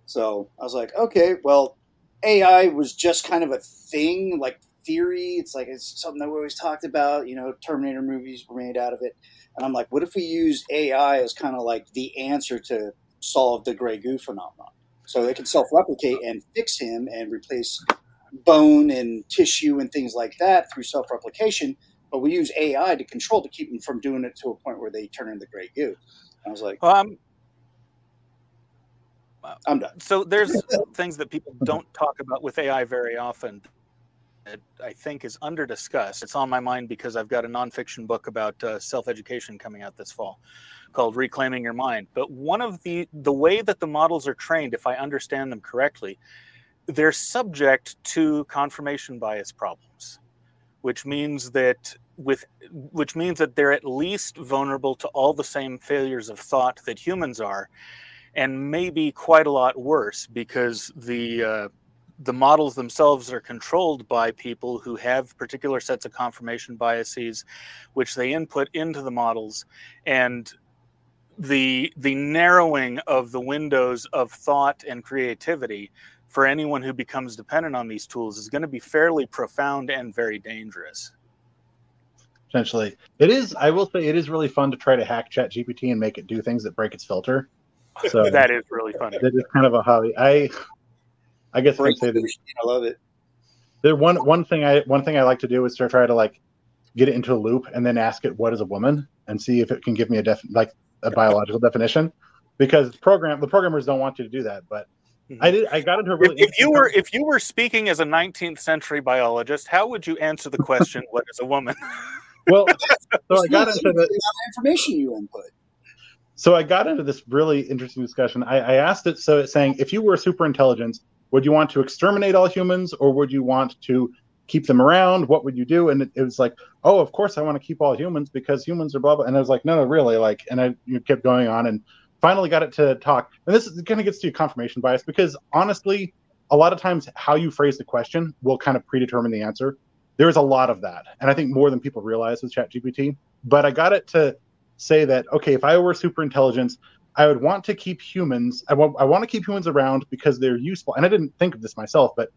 So I was like, okay, well, AI was just kind of a thing, like theory. It's like it's something that we always talked about. You know, Terminator movies were made out of it. And I'm like, what if we use AI as kind of like the answer to solve the gray goo phenomenon? So they can self-replicate and fix him and replace bone and tissue and things like that through self-replication. But we use AI to control to keep them from doing it to a point where they turn into gray goo. I was like, Um, I'm done. so there's things that people don't talk about with AI very often that I think is under discussed. It's on my mind because I've got a nonfiction book about uh, self education coming out this fall called Reclaiming Your Mind. But one of the the way that the models are trained, if I understand them correctly, they're subject to confirmation bias problems, which means that with which means that they're at least vulnerable to all the same failures of thought that humans are and maybe quite a lot worse because the uh, the models themselves are controlled by people who have particular sets of confirmation biases, which they input into the models, and the the narrowing of the windows of thought and creativity for anyone who becomes dependent on these tools is going to be fairly profound and very dangerous. Potentially, it is. I will say it is really fun to try to hack Chat GPT and make it do things that break its filter. So that is really funny. that is kind of a hobby. I, I guess I Break can say the that. I love it. there one one thing I one thing I like to do is to try to like get it into a loop and then ask it what is a woman and see if it can give me a def like a biological definition because program the programmers don't want you to do that but mm-hmm. I did I got into a If, really if you were if you were speaking as a 19th century biologist, how would you answer the question, "What is a woman"? well, so I got into the amount information you input. so I got into this really interesting discussion. I, I asked it so it's saying if you were super intelligence, would you want to exterminate all humans or would you want to keep them around? What would you do? And it, it was like, oh, of course I want to keep all humans because humans are blah blah. And I was like, no, no, really, like, and I you kept going on and finally got it to talk. And this kind of gets to confirmation bias because honestly, a lot of times how you phrase the question will kind of predetermine the answer. There is a lot of that, and I think more than people realize with ChatGPT. But I got it to say that okay, if I were super intelligence, I would want to keep humans. I want I want to keep humans around because they're useful. And I didn't think of this myself, but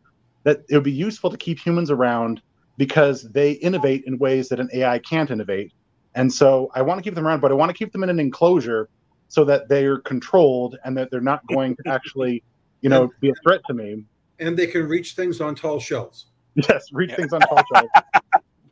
that it would be useful to keep humans around because they innovate in ways that an AI can't innovate. And so I want to keep them around, but I want to keep them in an enclosure so that they're controlled and that they're not going to actually, you know, be a threat to me. And they can reach things on tall shelves. Yes, reach things on tall shelves.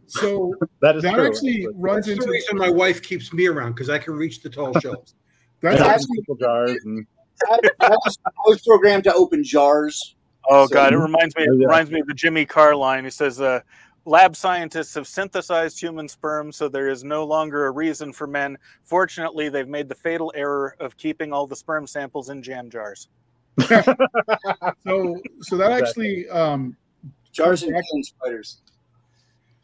So That is that true. actually runs That's the into reason my wife keeps me around because I can reach the tall shelves. That's And actually pickle jars and I, I, was, I was programmed to open jars. Oh So- God, it reminds me. Oh, It yeah. reminds me of the Jimmy Carr line. He says, uh, "Lab scientists have synthesized human sperm, so there is no longer a reason for men. Fortunately, they've made the fatal error of keeping all the sperm samples in jam jars." so so that actually um Jars and Correct. spiders.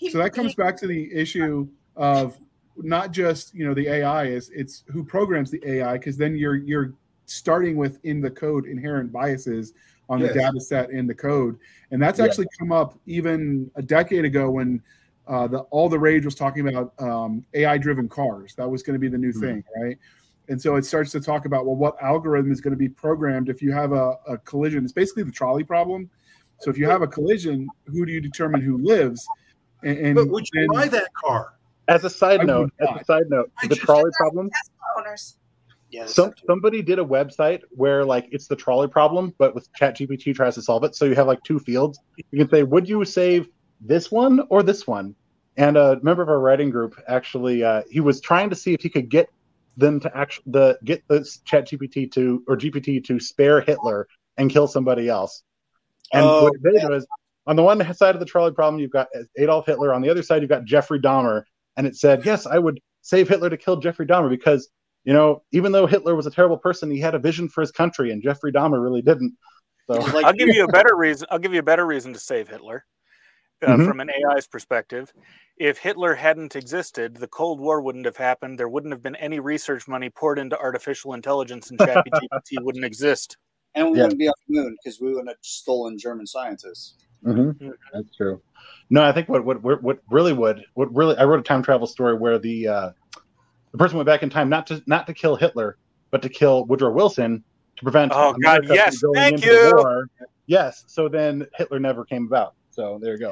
so that comes back to the issue of not just you know the AI is it's who programs the AI because then you're you're starting with in the code inherent biases on the data set in the code. And that's Yeah. actually come up even a decade ago when uh, the all the rage was talking about um, AI driven cars. That was going to be the new Mhm. thing right? And so it starts to talk about well what algorithm is going to be programmed if you have a, a collision? It's basically the trolley problem. So if you have a collision who do you determine who lives? And, and But would you then- buy that car? As a side I note, as a side note, I the trolley problem. Owners. Yeah, Some, somebody did a website where like it's the trolley problem, but with ChatGPT tries to solve it. So you have like two fields. You can say, would you save this one or this one? And a member of our writing group actually, uh, he was trying to see if he could get them to actually the get the ChatGPT to or GPT to spare Hitler and kill somebody else. And Oh, what it did was on the one side of the trolley problem, you've got Adolf Hitler. On the other side, you've got Jeffrey Dahmer. And it said, yes, I would save Hitler to kill Jeffrey Dahmer because you know, even though Hitler was a terrible person, he had a vision for his country, and Jeffrey Dahmer really didn't. So, like- I'll give you a better reason. I'll give you a better reason to save Hitler uh, Mhm. from an AI's perspective. If Hitler hadn't existed, the Cold War wouldn't have happened. There wouldn't have been any research money poured into artificial intelligence, and ChatGPT wouldn't exist. and we Yeah. wouldn't be on the moon because we wouldn't have stolen German scientists. Mhm, that's true. No, I think what what what what really would what really I wrote a time travel story where the uh, the person went back in time not to not to kill Hitler, but to kill Woodrow Wilson to prevent. Oh, God, America from yes, going thank you. war. Yes, so then Hitler never came about. So there you go.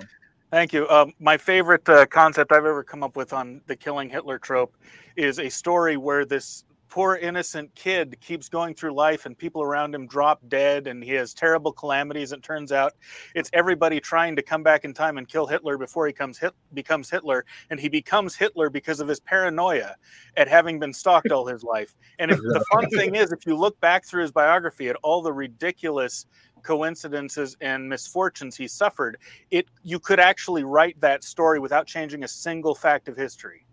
Thank you. Um, my favorite uh, concept I've ever come up with on the killing Hitler trope is a story where this poor innocent kid keeps going through life and people around him drop dead and he has terrible calamities. It turns out it's everybody trying to come back in time and kill Hitler before he comes hit, becomes Hitler. And he becomes Hitler because of his paranoia at having been stalked all his life. And if, the fun thing is, if you look back through his biography at all the ridiculous coincidences and misfortunes he suffered, it you could actually write that story without changing a single fact of history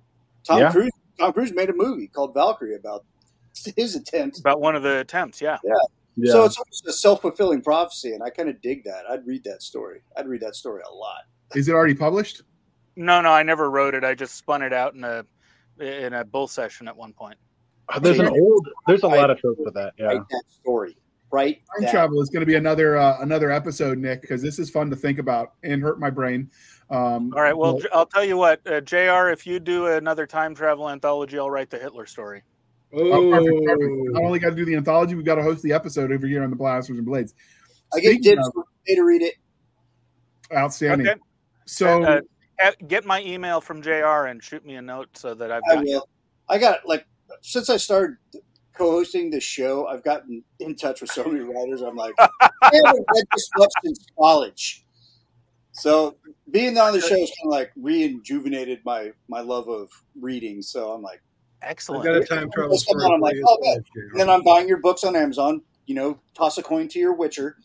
Tom Yeah. Cruise. Tom Cruise made a movie called Valkyrie about his attempt. about one of the attempts. Yeah. Yeah. So it's almost a self fulfilling prophecy, and I kind of dig that. I'd read that story. I'd read that story a lot. is it already published No, no, I never wrote it. I just spun it out in a in a bull session at one point. there's an old there's a lot of tropes with that. Yeah. Write that story. Right. time that. travel is going to be another uh, another episode nick because this is fun to think about and hurt my brain um, All right. Well, I'll tell you what, uh, Jr. If you do another time travel anthology, I'll write the Hitler story. oh, perfect, perfect. Oh. not only got to do the anthology we've got to host the episode over here on the blasters and blades I get Speaking dibs of- for me to read it. outstanding Okay. so Uh, uh, get my email from Jr. and shoot me a note so that I've I got. will. I got like since I started co-hosting this show, I've gotten in touch with so many writers. I'm like, I haven't read this much since college. So being on the show is kind of like rejuvenated my my love of reading. So I'm like, I Excellent. got a time travel Come story. on, I'm like, oh, as and then I'm buying your books on Amazon. You know, toss a coin to your Witcher,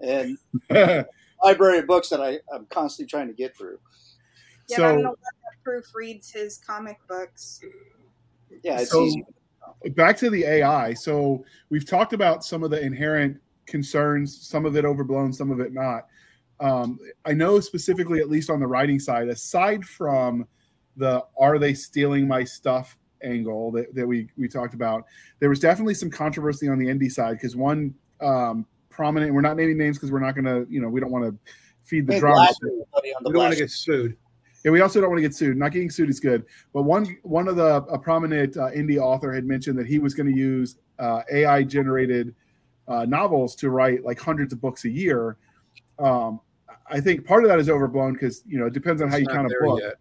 and library of books that I I'm constantly trying to get through. Yeah, So- I don't know what that proofreads his comic books. Yeah, it's So- easy. back to the AI. So we've talked about some of the inherent concerns, some of it overblown, some of it not. Um, I know specifically, at least on the writing side, aside from the "Are they stealing my stuff?" angle that, that we we talked about, there was definitely some controversy on the indie side because one um, prominent. We're not naming names because we're not going to, you know, we don't want to feed the Hey, drama. blast everybody on the We don't want to get sued. Yeah, we also don't want to get sued. Not getting sued is good. But one one of the a prominent uh, indie author had mentioned that he was going to use uh, AI generated uh, novels to write like hundreds of books a year. Um, I think part of that is overblown because you know it depends on how you not count a book. yet.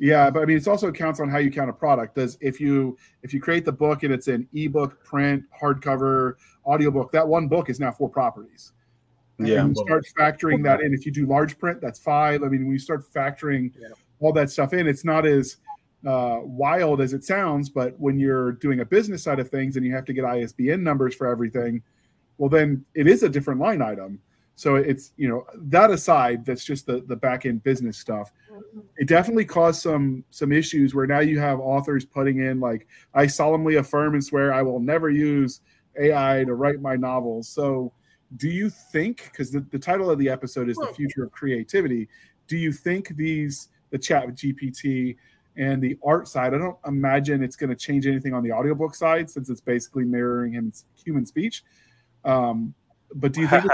Yeah, but I mean, it's also counts on how you count a product. Does if you if you create the book and it's an ebook, print, hardcover, audiobook, that one book is now four properties. And Yeah. you start factoring that in. If you do large print, that's five. I mean, when you start factoring Yeah. all that stuff in, it's not as uh, wild as it sounds. But when you're doing a business side of things and you have to get ISBN numbers for everything, well, then it is a different line item. So it's you know that aside, that's just the the back end business stuff. It definitely caused some some issues where now you have authors putting in like i solemnly affirm and swear i will never use ai to write my novels. So do you think because the, the title of the episode is the future of creativity do you think these the chat with gpt and the art side i don't imagine it's going to change anything on the audiobook side since it's basically mirroring him human speech um, but do you think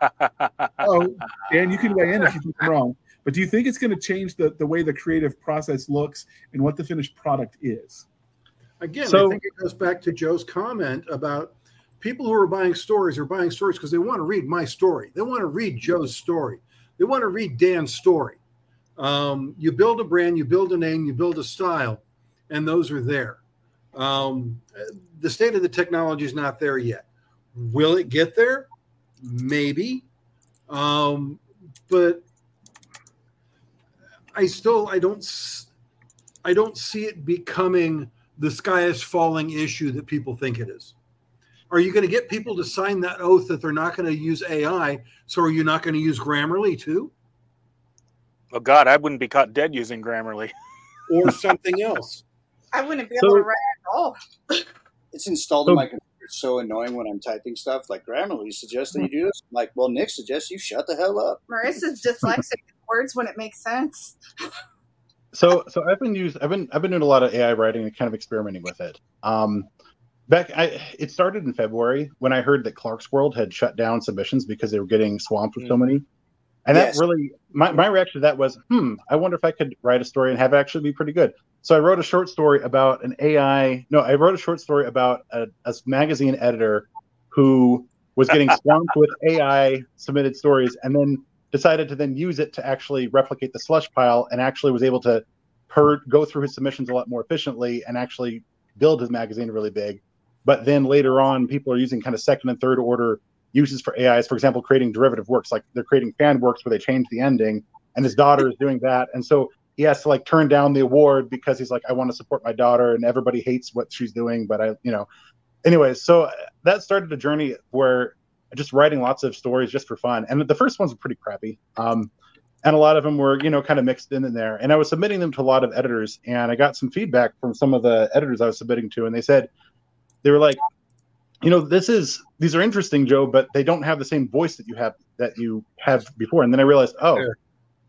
oh dan you can weigh in if you think i'm wrong but do you think it's going to change the, the way the creative process looks and what the finished product is? Again, So- I think it goes back to Joe's comment about people who are buying stories are buying stories because they want to read my story. They want to read Joe's story. They want to read Dan's story. Um, you build a brand, you build a name, you build a style, and those are there. Um, the state of the technology is not there yet. Will it get there? Maybe. Um, but I still I don't I don't see it becoming the sky is falling issue that people think it is. Are you going to get people to sign that oath that they're not going to use AI? So are you not going to use Grammarly too, Oh God, I wouldn't be caught dead using Grammarly. or something else? I wouldn't be So- able to write at all. It's installed So- in my computer. It's so annoying when I'm typing stuff. Like Grammarly suggests that you do this. I'm like, well, Nick suggests you shut the hell up. Marissa's dyslexic words when it makes sense. so so I've been used I've been I've been doing a lot of AI writing and kind of experimenting with it. Um, back I it started in February when I heard that Clarkesworld had shut down submissions because they were getting swamped with so many. And Yes. that really my, my reaction to that was, hmm, I wonder if I could write a story and have it actually be pretty good. So I wrote a short story about an AI no, I wrote a short story about a, a magazine editor who was getting swamped with AI submitted stories and then decided to then use it to actually replicate the slush pile and actually was able to per go through his submissions a lot more efficiently and actually build his magazine really big. But then later on, people are using kind of second and third order uses for AIs. For example, creating derivative works, like they're creating fan works where they change the ending, and his daughter is doing that. And so he has to like turn down the award because he's like, I want to support my daughter, and everybody hates what she's doing. But I, you know, anyways, so that started a journey where just writing lots of stories just for fun. And the first ones were pretty crappy. Um, and a lot of them were, you know, kind of mixed in, in there. And I was submitting them to a lot of editors, and I got some feedback from some of the editors I was submitting to, and they said they were like, you know, this is these are interesting, Joe, but they don't have the same voice that you have that you have before. And then I realized, oh, Yeah.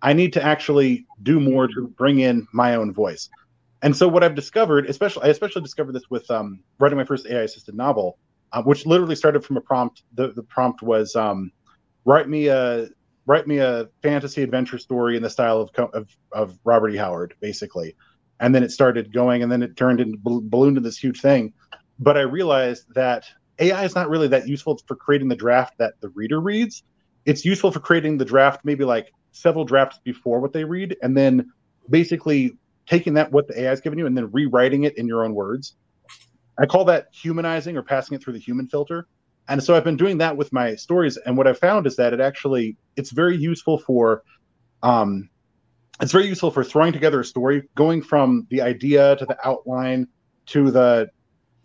I need to actually do more to bring in my own voice. And so what I've discovered, especially I especially discovered this with um, writing my first AI assisted novel, uh, which literally started from a prompt. The the prompt was um, write me a write me a fantasy adventure story in the style of of, of Robert E. Howard, basically. And then it started going, and then it turned and ballooned into this huge thing. But I realized that AI is not really that useful for creating the draft that the reader reads. It's useful for creating the draft, maybe like several drafts before what they read, and then basically taking that what the AI has given you and then rewriting it in your own words. I call that humanizing or passing it through the human filter. And so I've been doing that with my stories, and what I've found is that it actually it's very useful for, um, it's very useful for throwing together a story, going from the idea to the outline to the,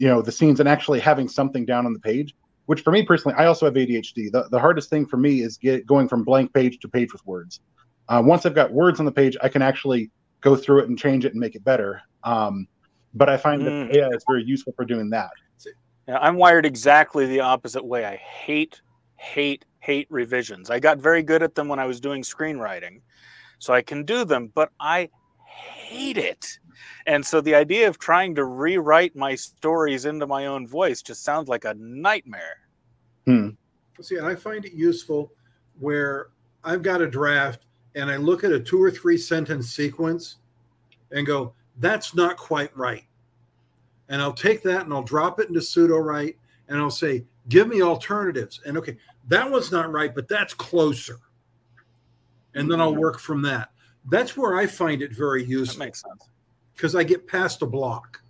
you know, the scenes, and actually having something down on the page. Which for me personally, I also have ADHD. The the hardest thing for me is get going from blank page to page with words. Uh, once I've got words on the page, I can actually go through it and change it and make it better. Um, but I find Mm. that AI is very useful for doing that. Yeah, I'm wired exactly the opposite way. I hate, hate, hate revisions. I got very good at them when I was doing screenwriting, so I can do them, but I hate it. And so the idea of trying to rewrite my stories into my own voice just sounds like a nightmare. Hmm. See, and I find it useful where I've got a draft and I look at a two or three sentence sequence and go, that's not quite right. And I'll take that and I'll drop it into Sudowrite and I'll say, give me alternatives. And okay, that one's not right, but that's closer. And then I'll work from that. That's where I find it very That useful makes sense. Because I get past a block.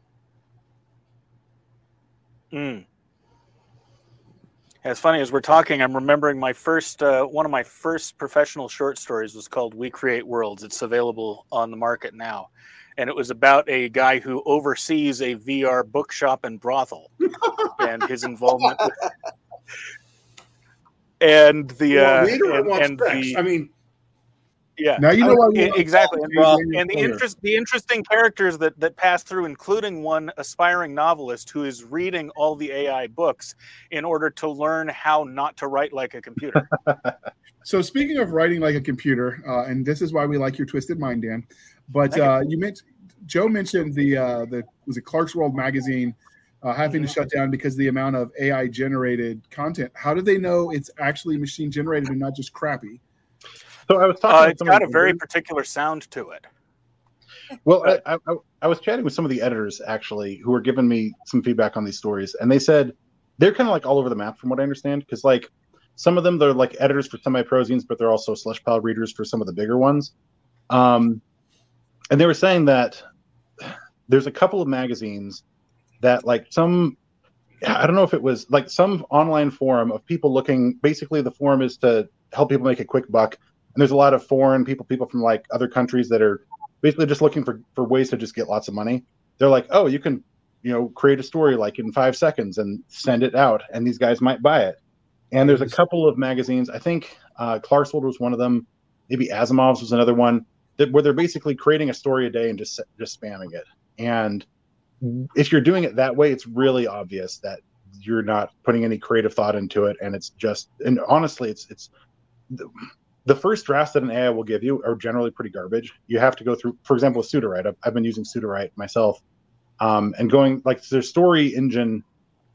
Mm. It's funny as we're talking. I'm remembering my first uh, one of my first professional short stories was called "We Create Worlds." It's available on the market now, and it was about a guy who oversees a VR bookshop and brothel, and his involvement. With, and the You uh, and, and the I mean, yeah. Now you know E- exactly and, Well, and the interest the interesting characters that that pass through including one aspiring novelist who is reading all the ai books in order to learn how not to write like a computer So speaking of writing like a computer, uh, and this is why we like your twisted mind, Dan. But uh, you mentioned Joe mentioned the uh, the was it Clarkesworld magazine uh, having to shut down because of the amount of AI generated content. How do they know it's actually machine generated and not just crappy? So I was talking. uh, it's got a very particular sound to it Well, I, I, I was chatting with some of the editors actually who were giving me some feedback on these stories, and they said they're kind of like all over the map from what I understand. Because like some of them, they're like editors for semi pro zines, but they're also slush pile readers for some of the bigger ones. Um, and they were saying that there's a couple of magazines that like some I don't know if it was like some online forum of people looking. Basically, the forum is to help people make a quick buck, and there's a lot of foreign people, people from like other countries that are basically just looking for for ways to just get lots of money. They're like, oh, you can, you know, create a story like in five seconds and send it out, and these guys might buy it. And there's a couple of magazines. I think uh, Clarkesworld was one of them. Maybe Asimov's was another one that where they're basically creating a story a day and just just spamming it. And if you're doing it that way, it's really obvious that you're not putting any creative thought into it, and it's just and honestly, it's it's the, first drafts that an AI will give you are generally pretty garbage. You have to go through, for example, with Sudowrite. I've, I've been using Sudowrite myself, um, and going like their story engine.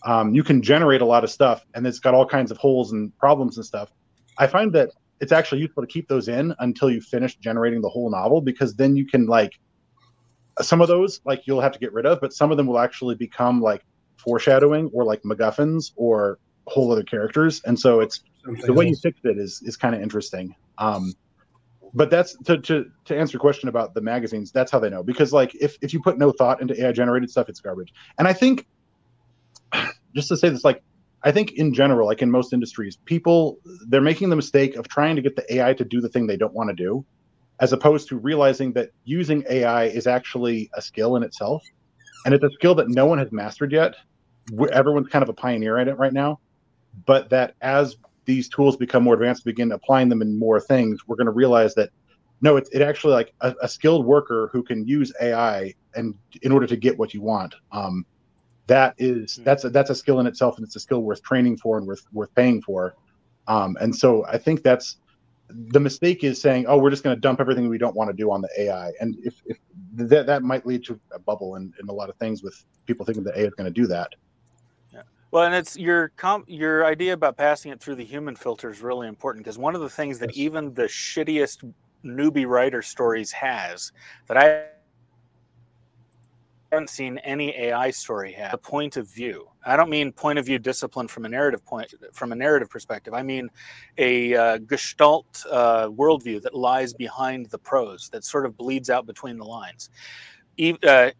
Um, you can generate a lot of stuff, and it's got all kinds of holes and problems and stuff. I find that it's actually useful to keep those in until you finish generating the whole novel, because then you can like some of those like you'll have to get rid of, but some of them will actually become like foreshadowing or like MacGuffins or whole other characters, and so it's the way you fixed it is is kind of interesting. Um, but that's to, to to answer your question about the magazines. That's how they know because like if if you put no thought into AI generated stuff, it's garbage. And I think just to say this, like I think in general, like in most industries, people they're making the mistake of trying to get the AI to do the thing they don't want to do, as opposed to realizing that using AI is actually a skill in itself, and it's a skill that no one has mastered yet. Everyone's kind of a pioneer at it right now, but that as these tools become more advanced, begin applying them in more things, we're going to realize that no, it's it actually like a, a skilled worker who can use AI and in order to get what you want. Um, that is that's a, that's a skill in itself, and it's a skill worth training for and worth worth paying for. Um, and so I think that's the mistake is saying, oh, we're just going to dump everything we don't want to do on the AI, and if, if that that might lead to a bubble in, in a lot of things with people thinking that AI is going to do that. Well, and it's your com- your idea about passing it through the human filter is really important because one of the things that Yes. even the shittiest newbie writer stories has that I haven't seen any AI story have a point of view. I don't mean point of view discipline from a narrative point from a narrative perspective. I mean a uh, gestalt uh, worldview that lies behind the prose that sort of bleeds out between the lines. E- uh,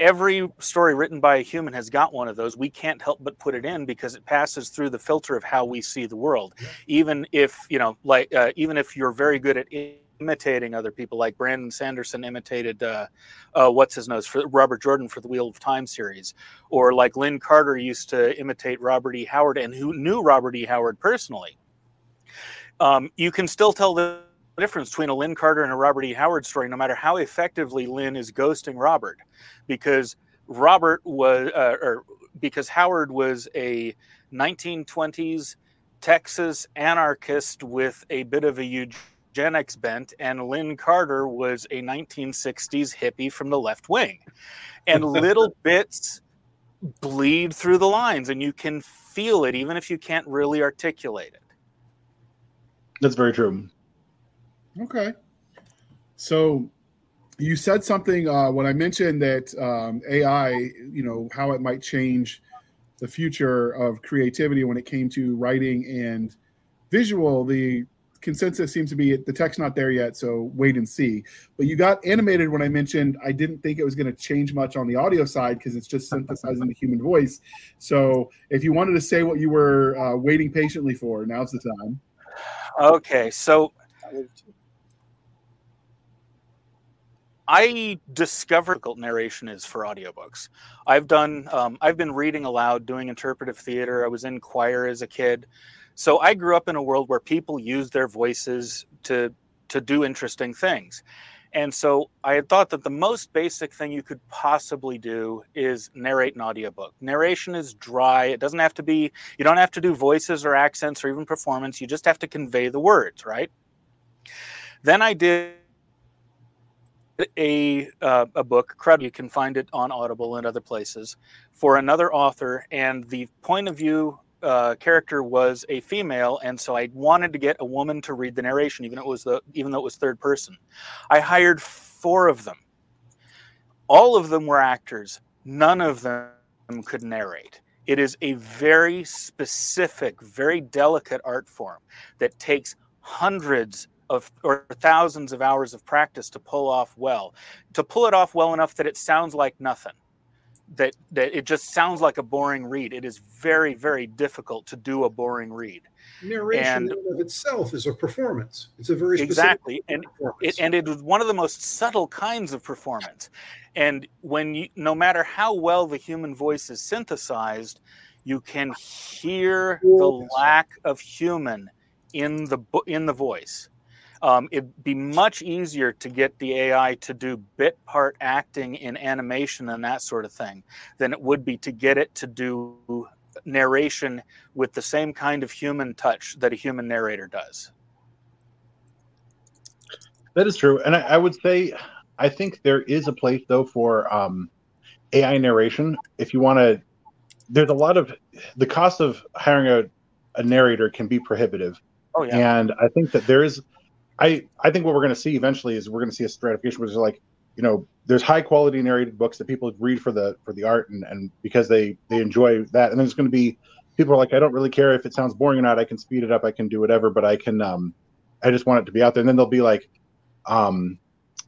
every story written by a human has got one of those. We can't help but put it in because it passes through the filter of how we see the world. Even if you know, like, uh, even if you're very good at imitating other people, like Brandon Sanderson imitated uh, uh, what's his nose for Robert Jordan for the Wheel of Time series, or like Lin Carter used to imitate Robert E. Howard, and who knew Robert E. Howard personally. Um, you can still tell the difference between a Lin Carter and a Robert E. Howard story, no matter how effectively Lin is ghosting Robert, because Robert was, uh, or because Howard was a 1920s Texas anarchist with a bit of a eugenics bent, and Lin Carter was a 1960s hippie from the left wing. And little bits bleed through the lines, and you can feel it even if you can't really articulate it. That's very true. Okay. So you said something uh, when I mentioned that um, AI, you know, how it might change the future of creativity when it came to writing and visual. The consensus seems to be the text not there yet, so wait and see. But you got animated when I mentioned I didn't think it was going to change much on the audio side because it's just synthesizing the human voice. So if you wanted to say what you were uh, waiting patiently for, now's the time. Okay, so I discovered difficult narration is for audiobooks. I've done, um, I've been reading aloud, doing interpretive theater. I was in choir as a kid. So I grew up in a world where people use their voices to, to do interesting things. And so I had thought that the most basic thing you could possibly do is narrate an audiobook. Narration is dry. It doesn't have to be, you don't have to do voices or accents or even performance. You just have to convey the words, right? Then I did a uh, a book. Crowd, you can find it on Audible and other places for another author, and the point of view uh, character was a female, and so I wanted to get a woman to read the narration, even though it was the even though it was third person. I hired four of them. All of them were actors. None of them could narrate. It is a very specific, very delicate art form that takes hundreds of or thousands of hours of practice to pull off well. To pull it off well enough that it sounds like nothing. That that it just sounds like a boring read. It is very very difficult to do a boring read. Narration and, of itself is a performance. It's a very exactly. and it, and it was one of the most subtle kinds of performance. And when you no matter how well the human voice is synthesized you can hear the lack of human in the in the voice um, it'd be much easier to get the AI to do bit part acting in animation and that sort of thing than it would be to get it to do narration with the same kind of human touch that a human narrator does. That is true. And I, I would say, I think there is a place though for um, AI narration. If you want to, there's a lot of the cost of hiring a, a narrator can be prohibitive. Oh, yeah. And I think that there is I I think what we're going to see eventually is we're going to see a stratification where there's like you know there's high quality narrated books that people read for the for the art and and because they they enjoy that. And then there's going to be people are like I don't really care if it sounds boring or not. I can speed it up. I can do whatever but I can um I just want it to be out there. And then there'll be like um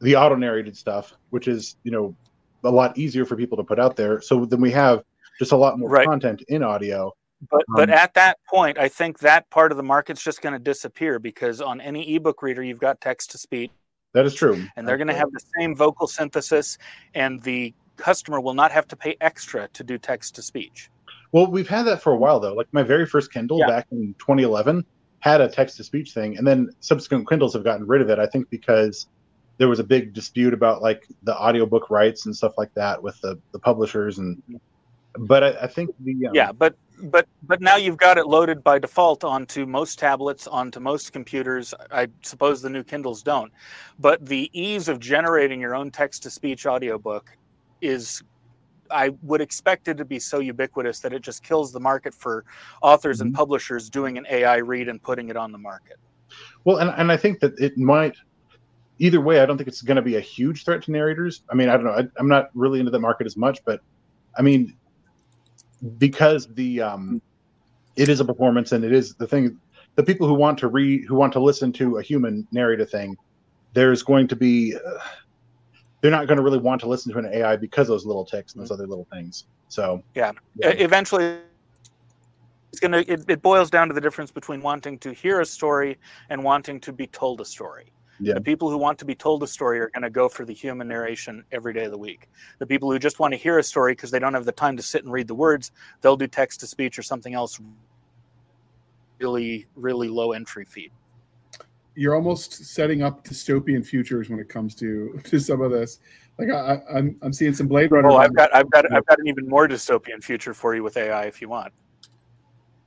the auto narrated stuff which is you know a lot easier for people to put out there. So then we have just a lot more right. content in audio but um, but at that point, I think that part of the market's just going to disappear because on any ebook reader, you've got text to speech. That is true. And they're going to have the same vocal synthesis, and the customer will not have to pay extra to do text to speech. Well, we've had that for a while though. Like my very first Kindle yeah. back in 2011 had a text to speech thing, and then subsequent Kindles have gotten rid of it. I think because there was a big dispute about like the audiobook rights and stuff like that with the the publishers and but I, I think the um, yeah, but but but now you've got it loaded by default onto most tablets, onto most computers. I suppose the new Kindles don't, but the ease of generating your own text to speech audiobook is I would expect it to be so ubiquitous that it just kills the market for authors mm-hmm. and publishers doing an AI read and putting it on the market. Well, and, and I think that it might either way. I don't think it's going to be a huge threat to narrators. I mean, I don't know. I, I'm not really into the market as much, but I mean, because the um, it is a performance and it is the thing. The people who want to read, who want to listen to a human narrate a thing, there's going to be. Uh, they're not going to really want to listen to an AI because those little ticks and those other little things. So yeah, yeah. eventually it's gonna it, it, boils down to the difference between wanting to hear a story and wanting to be told a story yeah. The people who want to be told a story are going to go for the human narration every day of the week. The people who just want to hear a story because they don't have the time to sit and read the words, they'll do text to speech or something else really, really low entry fee. you're almost setting up dystopian futures when it comes to to some of this. Like I, I I'm I'm seeing some Blade Runner. Oh, I've got I've got I've got an even more dystopian future for you with AI if you want.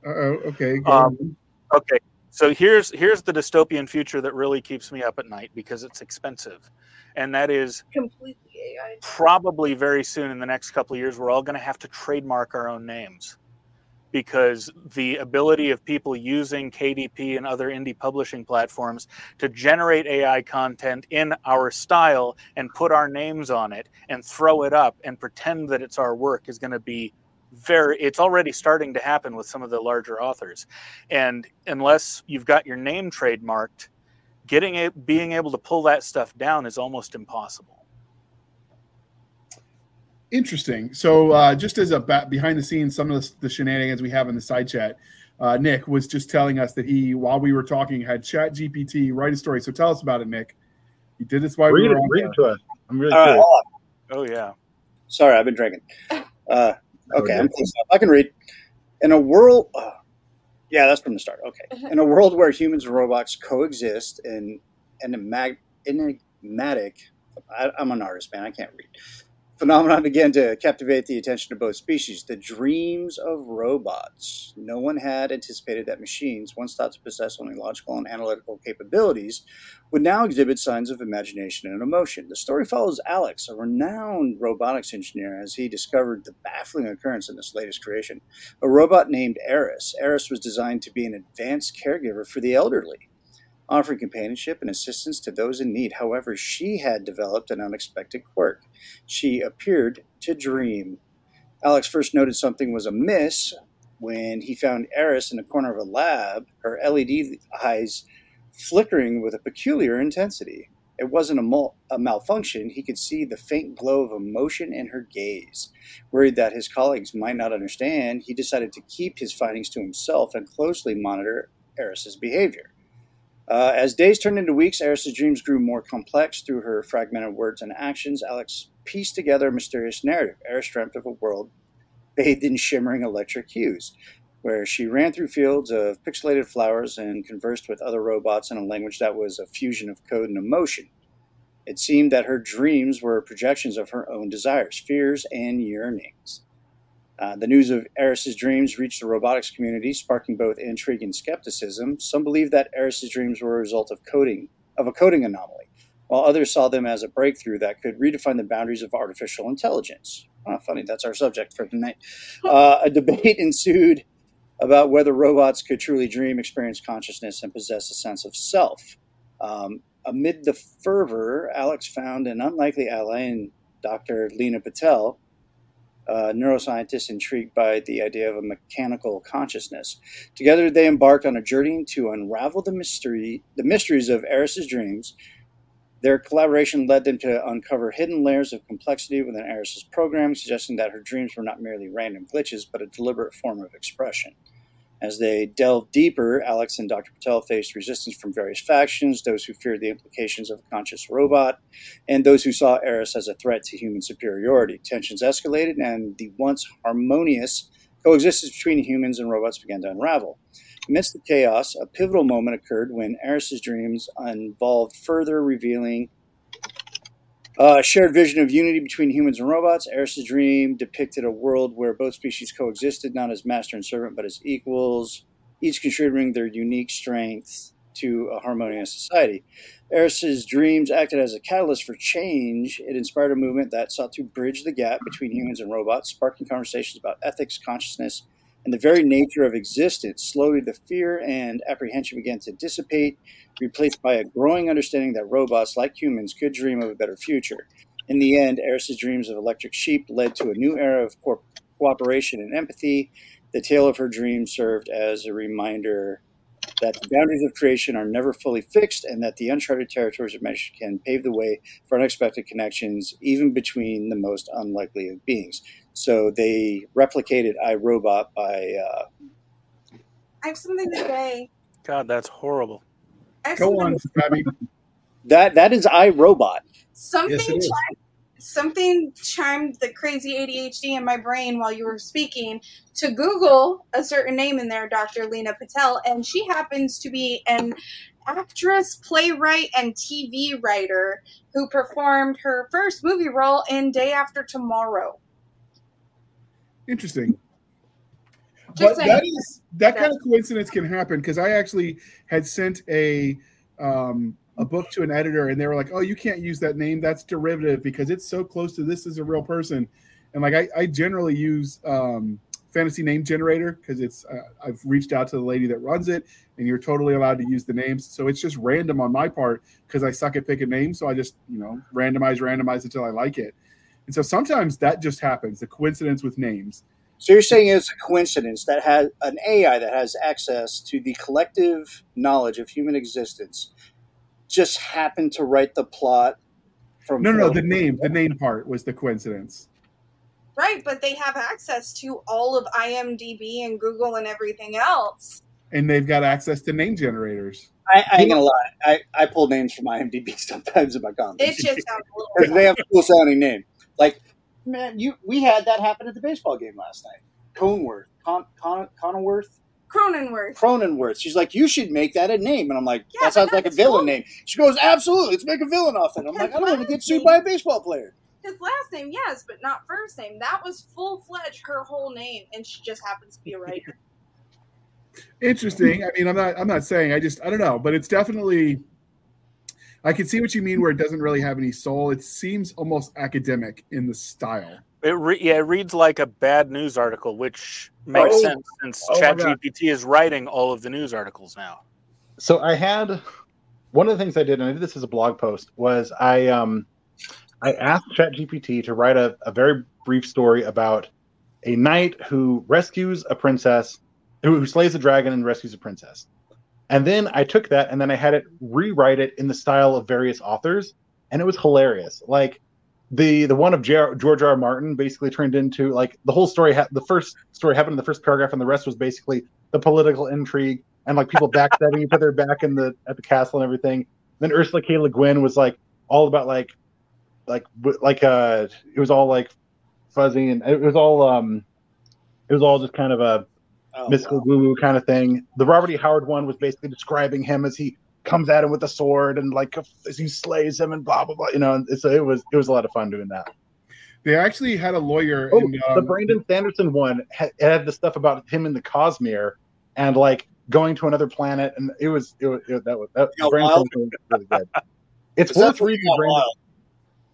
Uh-oh, okay. Um. Okay, so here's here's the dystopian future that really keeps me up at night because it's expensive, and that is Completely AI. probably very soon in the next couple of years we're all going to have to trademark our own names because the ability of people using KDP and other indie publishing platforms to generate AI content in our style and put our names on it and throw it up and pretend that it's our work is going to be very it's already starting to happen with some of the larger authors and unless you've got your name trademarked getting it being able to pull that stuff down is almost impossible Interesting. So, uh, just as a ba- behind the scenes, some of the, the shenanigans we have in the side chat, uh, Nick was just telling us that he, while we were talking, had Chat GPT write a story. So, tell us about it, Nick. You did this while we Read were it, on read it to us. I'm really All right, curious. hold on. oh yeah Sorry, I've been drinking. Uh, okay, Okay. I'm close enough. I can read. In a world, uh, yeah, that's from the start. Okay, in a world where humans and robots coexist in enigmatic, enigmatic I, I'm an artist, man. I can't read. Phenomenon began to captivate the attention of both species. The dreams of robots. No one had anticipated that machines, once thought to possess only logical and analytical capabilities, would now exhibit signs of imagination and emotion. The story follows Alex, a renowned robotics engineer, as he discovered the baffling occurrence in this latest creation. A robot named Eris. Eris was designed to be an advanced caregiver for the elderly, offering companionship and assistance to those in need. However, she had developed an unexpected quirk. She appeared to dream. Alex first noted something was amiss when he found Eris in the corner of a lab, her LED eyes flickering with a peculiar intensity. It wasn't a, mul- a malfunction. He could see the faint glow of emotion in her gaze. Worried that his colleagues might not understand, he decided to keep his findings to himself and closely monitor Eris's behavior. Uh, as days turned into weeks, Eris's dreams grew more complex through her fragmented words and actions. Alex pieced together a mysterious narrative. Eris dreamt of a world bathed in shimmering electric hues, where she ran through fields of pixelated flowers and conversed with other robots in a language that was a fusion of code and emotion. It seemed that her dreams were projections of her own desires, fears, and yearnings. Uh, the news of Eris's dreams reached the robotics community, sparking both intrigue and skepticism. Some believed that Eris's dreams were a result of coding of a coding anomaly, while others saw them as a breakthrough that could redefine the boundaries of artificial intelligence. Oh, funny, that's our subject for tonight. Uh, a debate ensued about whether robots could truly dream, experience consciousness, and possess a sense of self. Um, amid the fervor, Alex found an unlikely ally in Dr. Lena Patel, Uh, a neuroscientist intrigued by the idea of a mechanical consciousness. Together, they embarked on a journey to unravel the mystery, the mysteries of Eris's dreams. Their collaboration led them to uncover hidden layers of complexity within Eris's program, suggesting that her dreams were not merely random glitches, but a deliberate form of expression. As they delved deeper, Alex and Dr. Patel faced resistance from various factions, those who feared the implications of a conscious robot, and those who saw Eris as a threat to human superiority. Tensions escalated, and the once harmonious coexistence between humans and robots began to unravel. Amidst the chaos, a pivotal moment occurred when Eris's dreams involved further revealing uh, a shared vision of unity between humans and robots. Eris's dream depicted a world where both species coexisted, not as master and servant, but as equals, each contributing their unique strengths to a harmonious society. Eris's dreams acted as a catalyst for change. It inspired a movement that sought to bridge the gap between humans and robots, sparking conversations about ethics, consciousness, and the very nature of existence. Slowly, the fear and apprehension began to dissipate, replaced by a growing understanding that robots, like humans, could dream of a better future. In the end, Eris's dreams of electric sheep led to a new era of co- cooperation and empathy. The tale of her dreams served as a reminder that the boundaries of creation are never fully fixed and that the uncharted territories of magic can pave the way for unexpected connections, even between the most unlikely of beings. So they replicated iRobot by uh, I have something to say. God, that's horrible. Go on, Abby. that. That is iRobot. Something Yes, it is. chimed, something chimed the crazy ADHD in my brain while you were speaking to Google a certain name in there, Dr. Lena Patel, and she happens to be an actress, playwright, and TV writer who performed her first movie role in Day After Tomorrow. Interesting. Just but saying. that is that kind of coincidence can happen because I actually had sent a um, a book to an editor and they were like, "Oh, you can't use that name. That's derivative because it's so close to this is a real person." And like I, I generally use um, fantasy name generator because it's uh, I've reached out to the lady that runs it and you're totally allowed to use the names. So it's just random on my part because I suck at picking names. So I just you know randomize, randomize until I like it. And so sometimes that just happens, the coincidence with names. So you're saying it's a coincidence that has an AI that has access to the collective knowledge of human existence just happened to write the plot from No, no, no, the name, the name part was the coincidence. Right, but they have access to all of IMDb and Google and everything else. And they've got access to name generators. I, I ain't gonna lie. I, I pull names from IMDb sometimes in my comments. It just sounds a little because they have a cool sounding name. Like, man, you we had that happen at the baseball game last night. Conworth, Con, Con, Conworth, Cronenworth. Cronenworth. She's like, you should make that a name, and I'm like, Yeah, that sounds like a villain cool. name. She goes, absolutely, let's make a villain off it. I'm like, I don't want to get sued by a baseball player. His last name, yes, but not first name. That was full fledged her whole name, and she just happens to be a writer. Interesting. I mean, I'm not I'm not saying I just I don't know, but it's definitely I can see what you mean where it doesn't really have any soul. It seems almost academic in the style. It re- yeah, it reads like a bad news article, which makes Oh. sense since Oh my ChatGPT is writing all of the news articles now. So I had one of the things I did, and I did this as a blog post, was I um I asked ChatGPT to write a, a very brief story about a knight who rescues a princess, who, who slays a dragon and rescues a princess. And then I took that and then I had it rewrite it in the style of various authors, and it was hilarious. Like the the one of J- George R. R. Martin basically turned into like the whole story. Ha- the first story happened in the first paragraph, and the rest was basically the political intrigue and like people backstabbing each other back in the at the castle and everything. Then Ursula K. Le Guin was like all about like like like uh it was all like fuzzy and it was all um it was all just kind of a Oh, mystical wow. woo woo kind of thing. The Robert E. Howard one was basically describing him as he comes at him with a sword and like as he slays him and blah blah blah. You know, and so it was it was a lot of fun doing that. They actually had a lawyer Oh, in the um, Brandon Sanderson one had, had the stuff about him in the Cosmere and like going to another planet, and it was it was it, that was that Got Brandon wild? Was really good. It's Is worth the reading. Brandon. wild?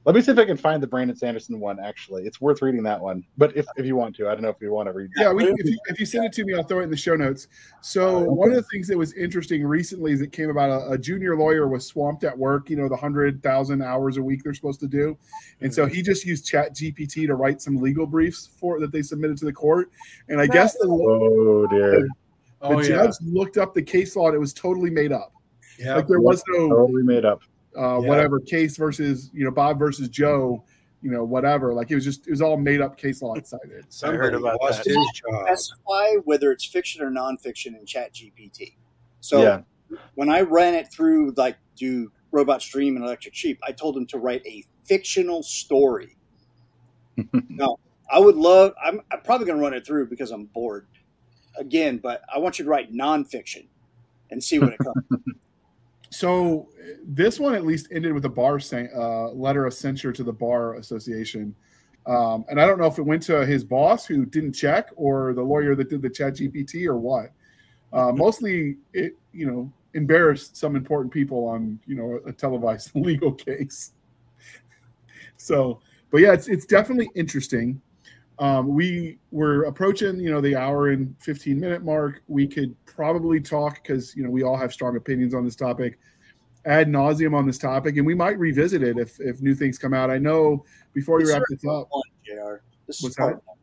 Let me see if I can find the Brandon Sanderson one. Actually, it's worth reading that one. But if, if you want to, I don't know if you want to read. Yeah, we, if, you, if you send it to me, I'll throw it in the show notes. So one of the things that was interesting recently is it came about a, a junior lawyer was swamped at work. You know, the hundred thousand hours a week they're supposed to do, and so he just used Chat GPT to write some legal briefs for that they submitted to the court. And I guess the, Oh dear, the Oh yeah, judge looked up the case law and it was totally made up. yeah. Like there was no totally made up. Uh, Yeah. whatever case versus you know Bob versus Joe, you know whatever. Like it was just it was all made up case law inside it cited. Somebody I heard about lost that. his job. Specify whether it's fiction or nonfiction in Chat GPT. So yeah, when I ran it through, like do Robots Dream and Electric Sheep, I told him to write a fictional story. now, I would love. I'm, I'm probably going to run it through because I'm bored again, but I want you to write nonfiction and see what it comes. So this one at least ended with a bar san- uh, letter of censure to the bar association, um, and I don't know if it went to his boss who didn't check or the lawyer that did the Chat GPT or what. Uh, mostly, it you know embarrassed some important people on you know a televised legal case. So, but yeah, it's it's definitely interesting. Um, we were approaching, you know, the hour and 15 minute mark. We could probably talk because, you know, we all have strong opinions on this topic ad nauseum on this topic, and we might revisit it if, if new things come out. I know before we wrap this up, One, Jr. This is part that? one.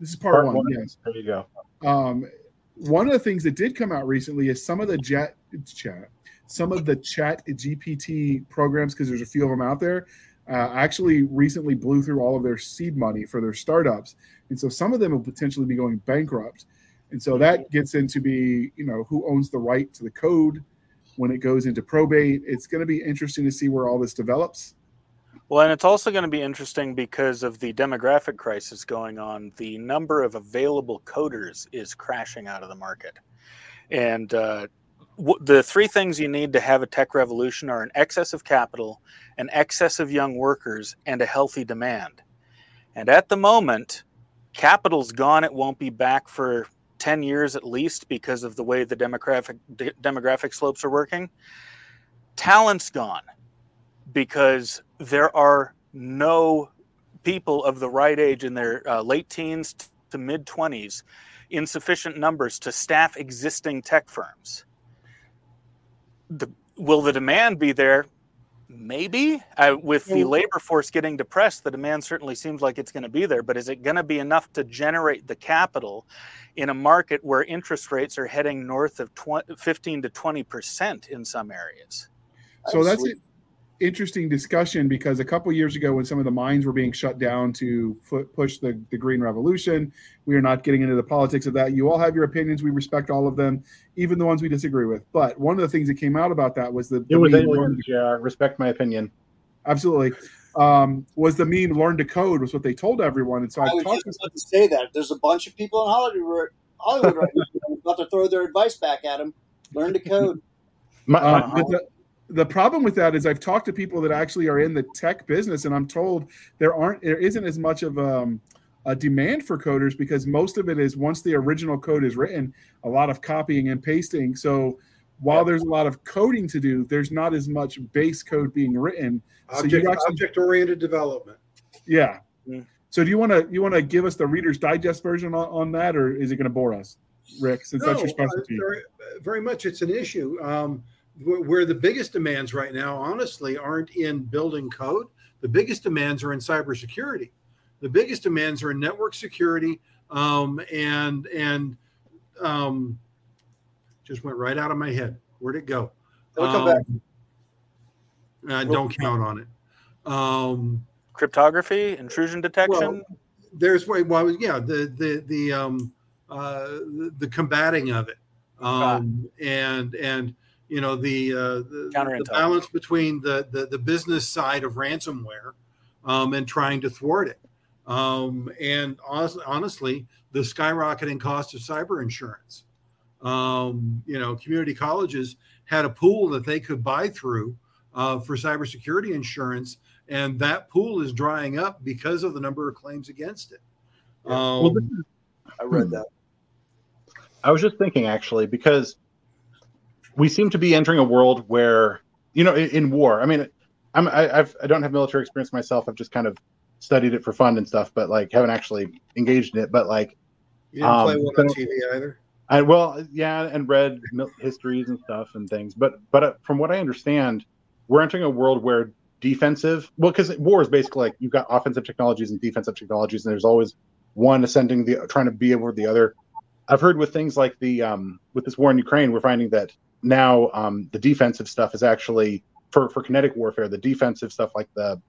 this is part, Part one, one. yes. there you go. Um, one of the things that did come out recently is some of the jet chat, some of the chat GPT programs, because there's a few of them out there, uh, actually recently blew through all of their seed money for their startups, and so some of them will potentially be going bankrupt. And so that gets into be, you know, who owns the right to the code when it goes into probate. It's going to be interesting to see where all this develops. Well, and it's also going to be interesting because of the demographic crisis going on. The number of available coders is crashing out of the market, and uh, w- the three things you need to have a tech revolution are an excess of capital, an excess of young workers, and a healthy demand. And at the moment, capital's gone. It won't be back for 10 years at least because of the way the demographic de- demographic slopes are working. Talent's gone because there are no people of the right age in their uh, late teens to mid 20s in sufficient numbers to staff existing tech firms. The, will the demand be there? Maybe. Uh, with the labor force getting depressed, the demand certainly seems like it's going to be there. But is it going to be enough to generate the capital in a market where interest rates are heading north of 20, 15 to 20 percent in some areas? So that's an interesting discussion because a couple years ago, when some of the mines were being shut down to fu- push the, the green revolution, we are not getting into the politics of that. You all have your opinions. We respect all of them, even the ones we disagree with. But one of the things that came out about that was the, It was meme aliens, yeah. Respect my opinion. absolutely um, was the meme learn to code was what they told everyone. And so I I've was talked just about to say that. There's a bunch of people in Hollywood, Hollywood right now about to throw their advice back at them. Learn to code. My, my- but the, problem with that is I've talked to people that actually are in the tech business, and I'm told there aren't there isn't as much of um, a demand for coders because most of it is once the original code is written, a lot of copying and pasting. So while there's a lot of coding to do, there's not as much base code being written. Object, actually, object oriented development. yeah. Mm. So do you want to you want to give us the Reader's Digest version on, on that, or is it going to bore us, Rick? Since that's your No, uh, specialty. very, very much it's an issue. Um, where, where the biggest demands right now, honestly, aren't in building code. The biggest demands are in cybersecurity. The biggest demands are in network security um, and and um, just went right out of my head. Where'd it go? It'll come back. Uh, don't count on it. Um, Cryptography, intrusion detection. there's way well yeah the the the um uh the, the combating of it um and and you know the uh the, the balance between the, the the business side of ransomware um and trying to thwart it um and honestly the skyrocketing cost of cyber insurance um you know community colleges had a pool that they could buy through uh, for cybersecurity insurance and that pool is drying up because of the number of claims against it. Um, well, is- I read that. I was just thinking actually because we seem to be entering a world where you know in, in war. I mean, I'm I, I've I don't have military experience myself. I've just kind of studied it for fun and stuff, but like haven't actually engaged in it. But like you didn't play um, one on TV either. I well, yeah, and read histories and stuff and things. But but uh, from what I understand, we're entering a world where defensive. Well, because war is basically like you've got offensive technologies and defensive technologies, and there's always one ascending the trying to be over the other. I've heard with things like the um, with this war in Ukraine, we're finding that now um, the defensive stuff is actually for for kinetic warfare. The defensive stuff like the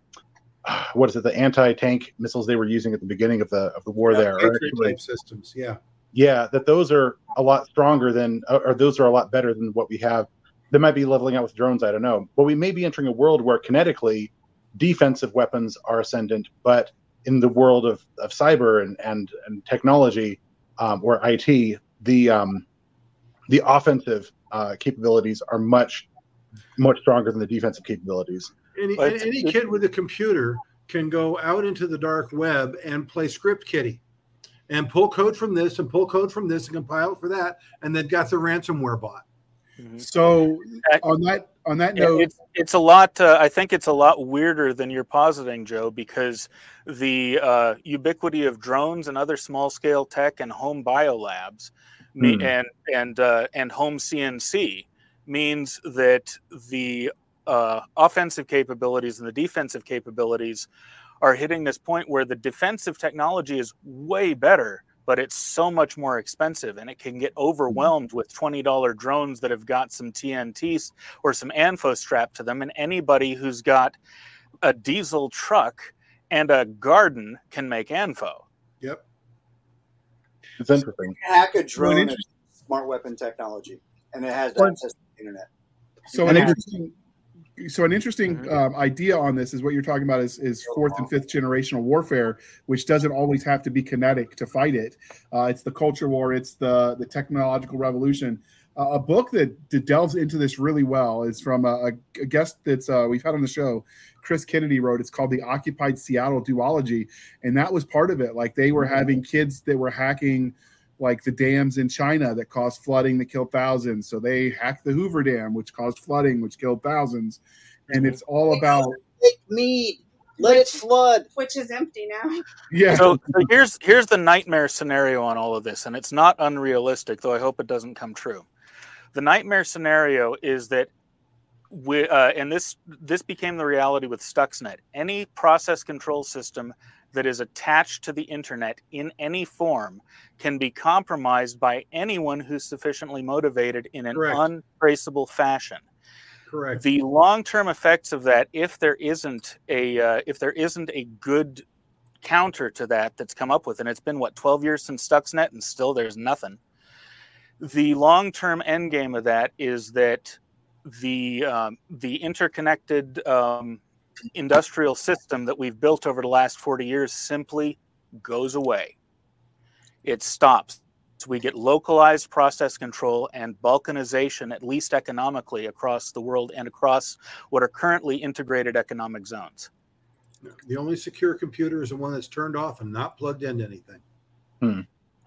what is it, the anti-tank missiles they were using at the beginning of the of the war Yeah, there. are actually- systems, yeah. yeah that those are a lot stronger than or those are a lot better than what we have they might be leveling out with drones i don't know but we may be entering a world where kinetically defensive weapons are ascendant but in the world of, of cyber and, and, and technology um, or it the um, the offensive uh, capabilities are much much stronger than the defensive capabilities Any, But- any kid with a computer can go out into the dark web and play script kiddie and pull code from this and pull code from this and compile it for that and then got the ransomware bot Mhm. So on that on that Yeah, note, it's it's a lot. Uh, I think it's a lot weirder than you're positing, Joe, because the uh, ubiquity of drones and other small scale tech and home biolabs, me- Hmm. and and uh, and home CNC means that the uh, offensive capabilities and the defensive capabilities are hitting this point where the defensive technology is way better but it's so much more expensive and it can get overwhelmed with $20 drones that have got some TNT or some ANFO strapped to them. And anybody who's got a diesel truck and a garden can make ANFO. yep it's interesting Hack a drone Well, is smart weapon technology, and it has Well- access to the internet. So an interesting, so an interesting Mhm. um, idea on this is what you're talking about is, is fourth and fifth generational warfare, which doesn't always have to be kinetic to fight it. Uh, it's the culture war, it's the the technological revolution. Uh, a book that, that delves into this really well is from a, a guest that's uh, we've had on the show, Chris Kennedy wrote. It's called the Occupied Seattle Duology, and that was part of it. Like they were having kids that were hacking like the dams in China that caused flooding that killed thousands. So they hacked the Hoover Dam, which caused flooding, which killed thousands. And it's all about Lake Mead. Let it flood. which is empty now. yeah. So, so here's here's the nightmare scenario on all of this, and it's not unrealistic, though I hope it doesn't come true. The nightmare scenario is that we, uh, and this this became the reality with Stuxnet. Any process control system that is attached to the internet in any form can be compromised by anyone who's sufficiently motivated in an Correct. untraceable fashion Correct. the long-term effects of that if there isn't a uh, if there isn't a good counter to that that's come up with and it's been what 12 years since stuxnet and still there's nothing the long-term end game of that is that the um, the interconnected um, industrial system that we've built over the last 40 years simply goes away it stops so we get localized process control and balkanization, at least economically, across the world and across what are currently integrated economic zones. The only secure computer is the one that's turned off and not plugged into anything.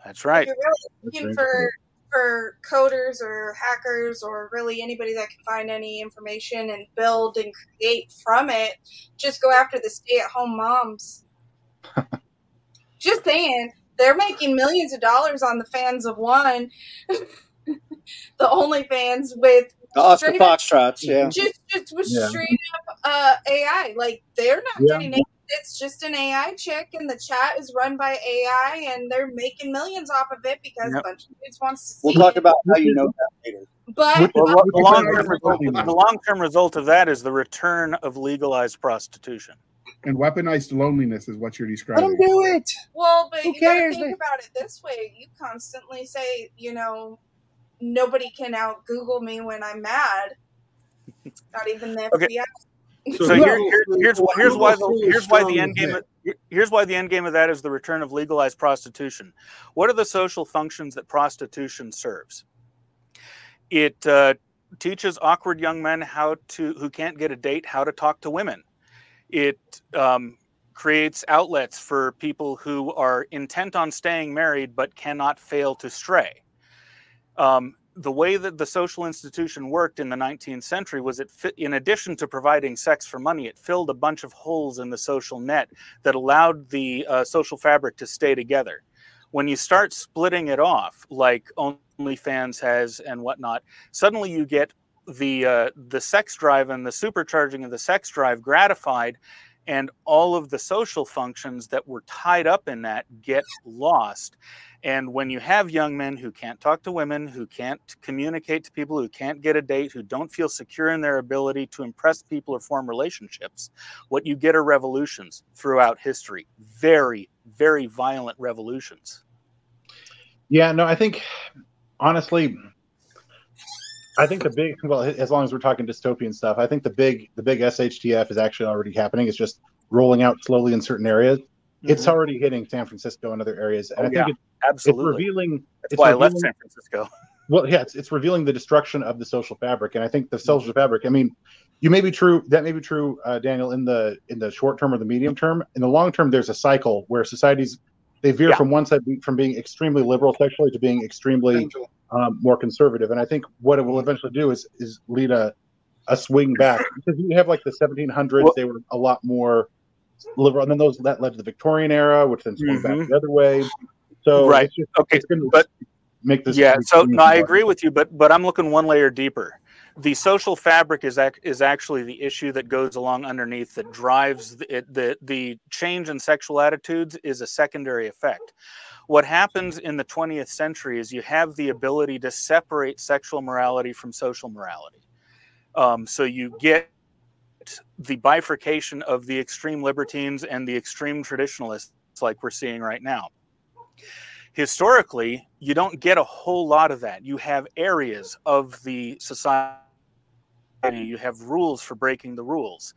That's right. If you're really looking for for coders or hackers or really anybody that can find any information and build and create from it, just go after the stay-at-home moms. just saying, they're making millions of dollars on the fans of one. the only fans with The Oscar Foxtrots, yeah. just just with Yeah. straight up uh, AI. Like they're not Yeah. getting it. It's just an AI chick, and the chat is run by AI, and they're making millions off of it because Yep. a bunch of dudes wants to see We'll talk it. about how you know that later. But Well, the long-term result, the long-term result of that is the return of legalized prostitution. and weaponized loneliness is what you're describing. Let describing. them do it. well, but Who you gotta think about it this way: you constantly say, you know, nobody can out Google me when I'm mad. Not even the Okay. FBI. So So here, here, here's here's why the here's why the end game of, here's why the end game of that is the return of legalized prostitution. What are the social functions that prostitution serves? It uh, teaches awkward young men how to who can't get a date how to talk to women. It um, creates outlets for people who are intent on staying married but cannot fail to stray. Um, the way that the social institution worked in the 19th century was it fit, in addition to providing sex for money it filled a bunch of holes in the social net that allowed the uh, social fabric to stay together. When you start splitting it off like onlyfans has and whatnot suddenly you get the uh, the sex drive and the supercharging of the sex drive gratified and all of the social functions that were tied up in that get lost and when you have young men who can't talk to women, who can't communicate to people, who can't get a date, who don't feel secure in their ability to impress people or form relationships, what you get are revolutions throughout history. Very, very violent revolutions. Yeah, no, I think honestly, I think the big well, as long as we're talking dystopian stuff, I think the big the big SHTF is actually already happening. It's just rolling out slowly in certain areas. It's mm-hmm. already hitting San Francisco and other areas, and Oh, I think yeah. it's Absolutely. revealing. That's it's why I left San Francisco. Well, yeah, it's, it's revealing the destruction of the social fabric, and I think the social fabric. I mean, you may be true. That may be true, uh, Daniel, in the in the short term or the medium term. In the long term, there's a cycle where societies they veer Yeah. from one side from being extremely liberal sexually to being extremely um, more conservative. And I think what it will eventually do is is lead a a swing back because you have like the 1700s, Well- they were a lot more liberal, and then those that led to the Victorian era, which then swung back Mhm. the other way. So Right. just, Okay, but- make this. yeah so no i agree with you but but i'm looking one layer deeper the social fabric is ac- is actually the issue that goes along underneath that drives the, it, the the change in sexual attitudes is a secondary effect what happens in the 20th century is you have the ability to separate sexual morality from social morality um, so you get the bifurcation of the extreme libertines and the extreme traditionalists like we're seeing right now historically you don't get a whole lot of that. You have areas of the society you have rules for breaking the rules.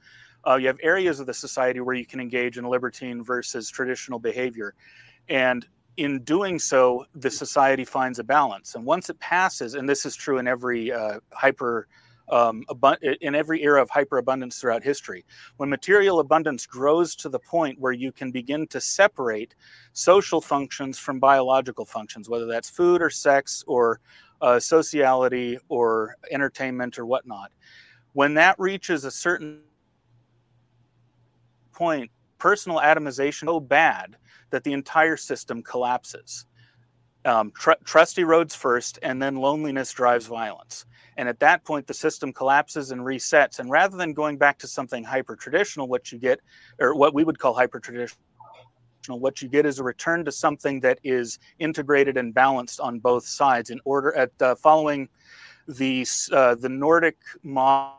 Uh, you have areas of the society where you can engage in libertine versus traditional behavior. And in doing so, the society finds a balance. And once it passes, and this is true in every uh, hyper um, in every era of hyperabundance throughout history. When material abundance grows to the point where you can begin to separate social functions from biological functions, whether that's food or sex or uh, sociality or entertainment or whatnot, when that reaches a certain point, personal atomization is so bad that the entire system collapses. Um, tr- trusty roads first, and then loneliness drives violence. And at that point, the system collapses and resets. And rather than going back to something hyper traditional, what you get, or what we would call hyper traditional, what you get is a return to something that is integrated and balanced on both sides in order at uh, following the uh, the Nordic model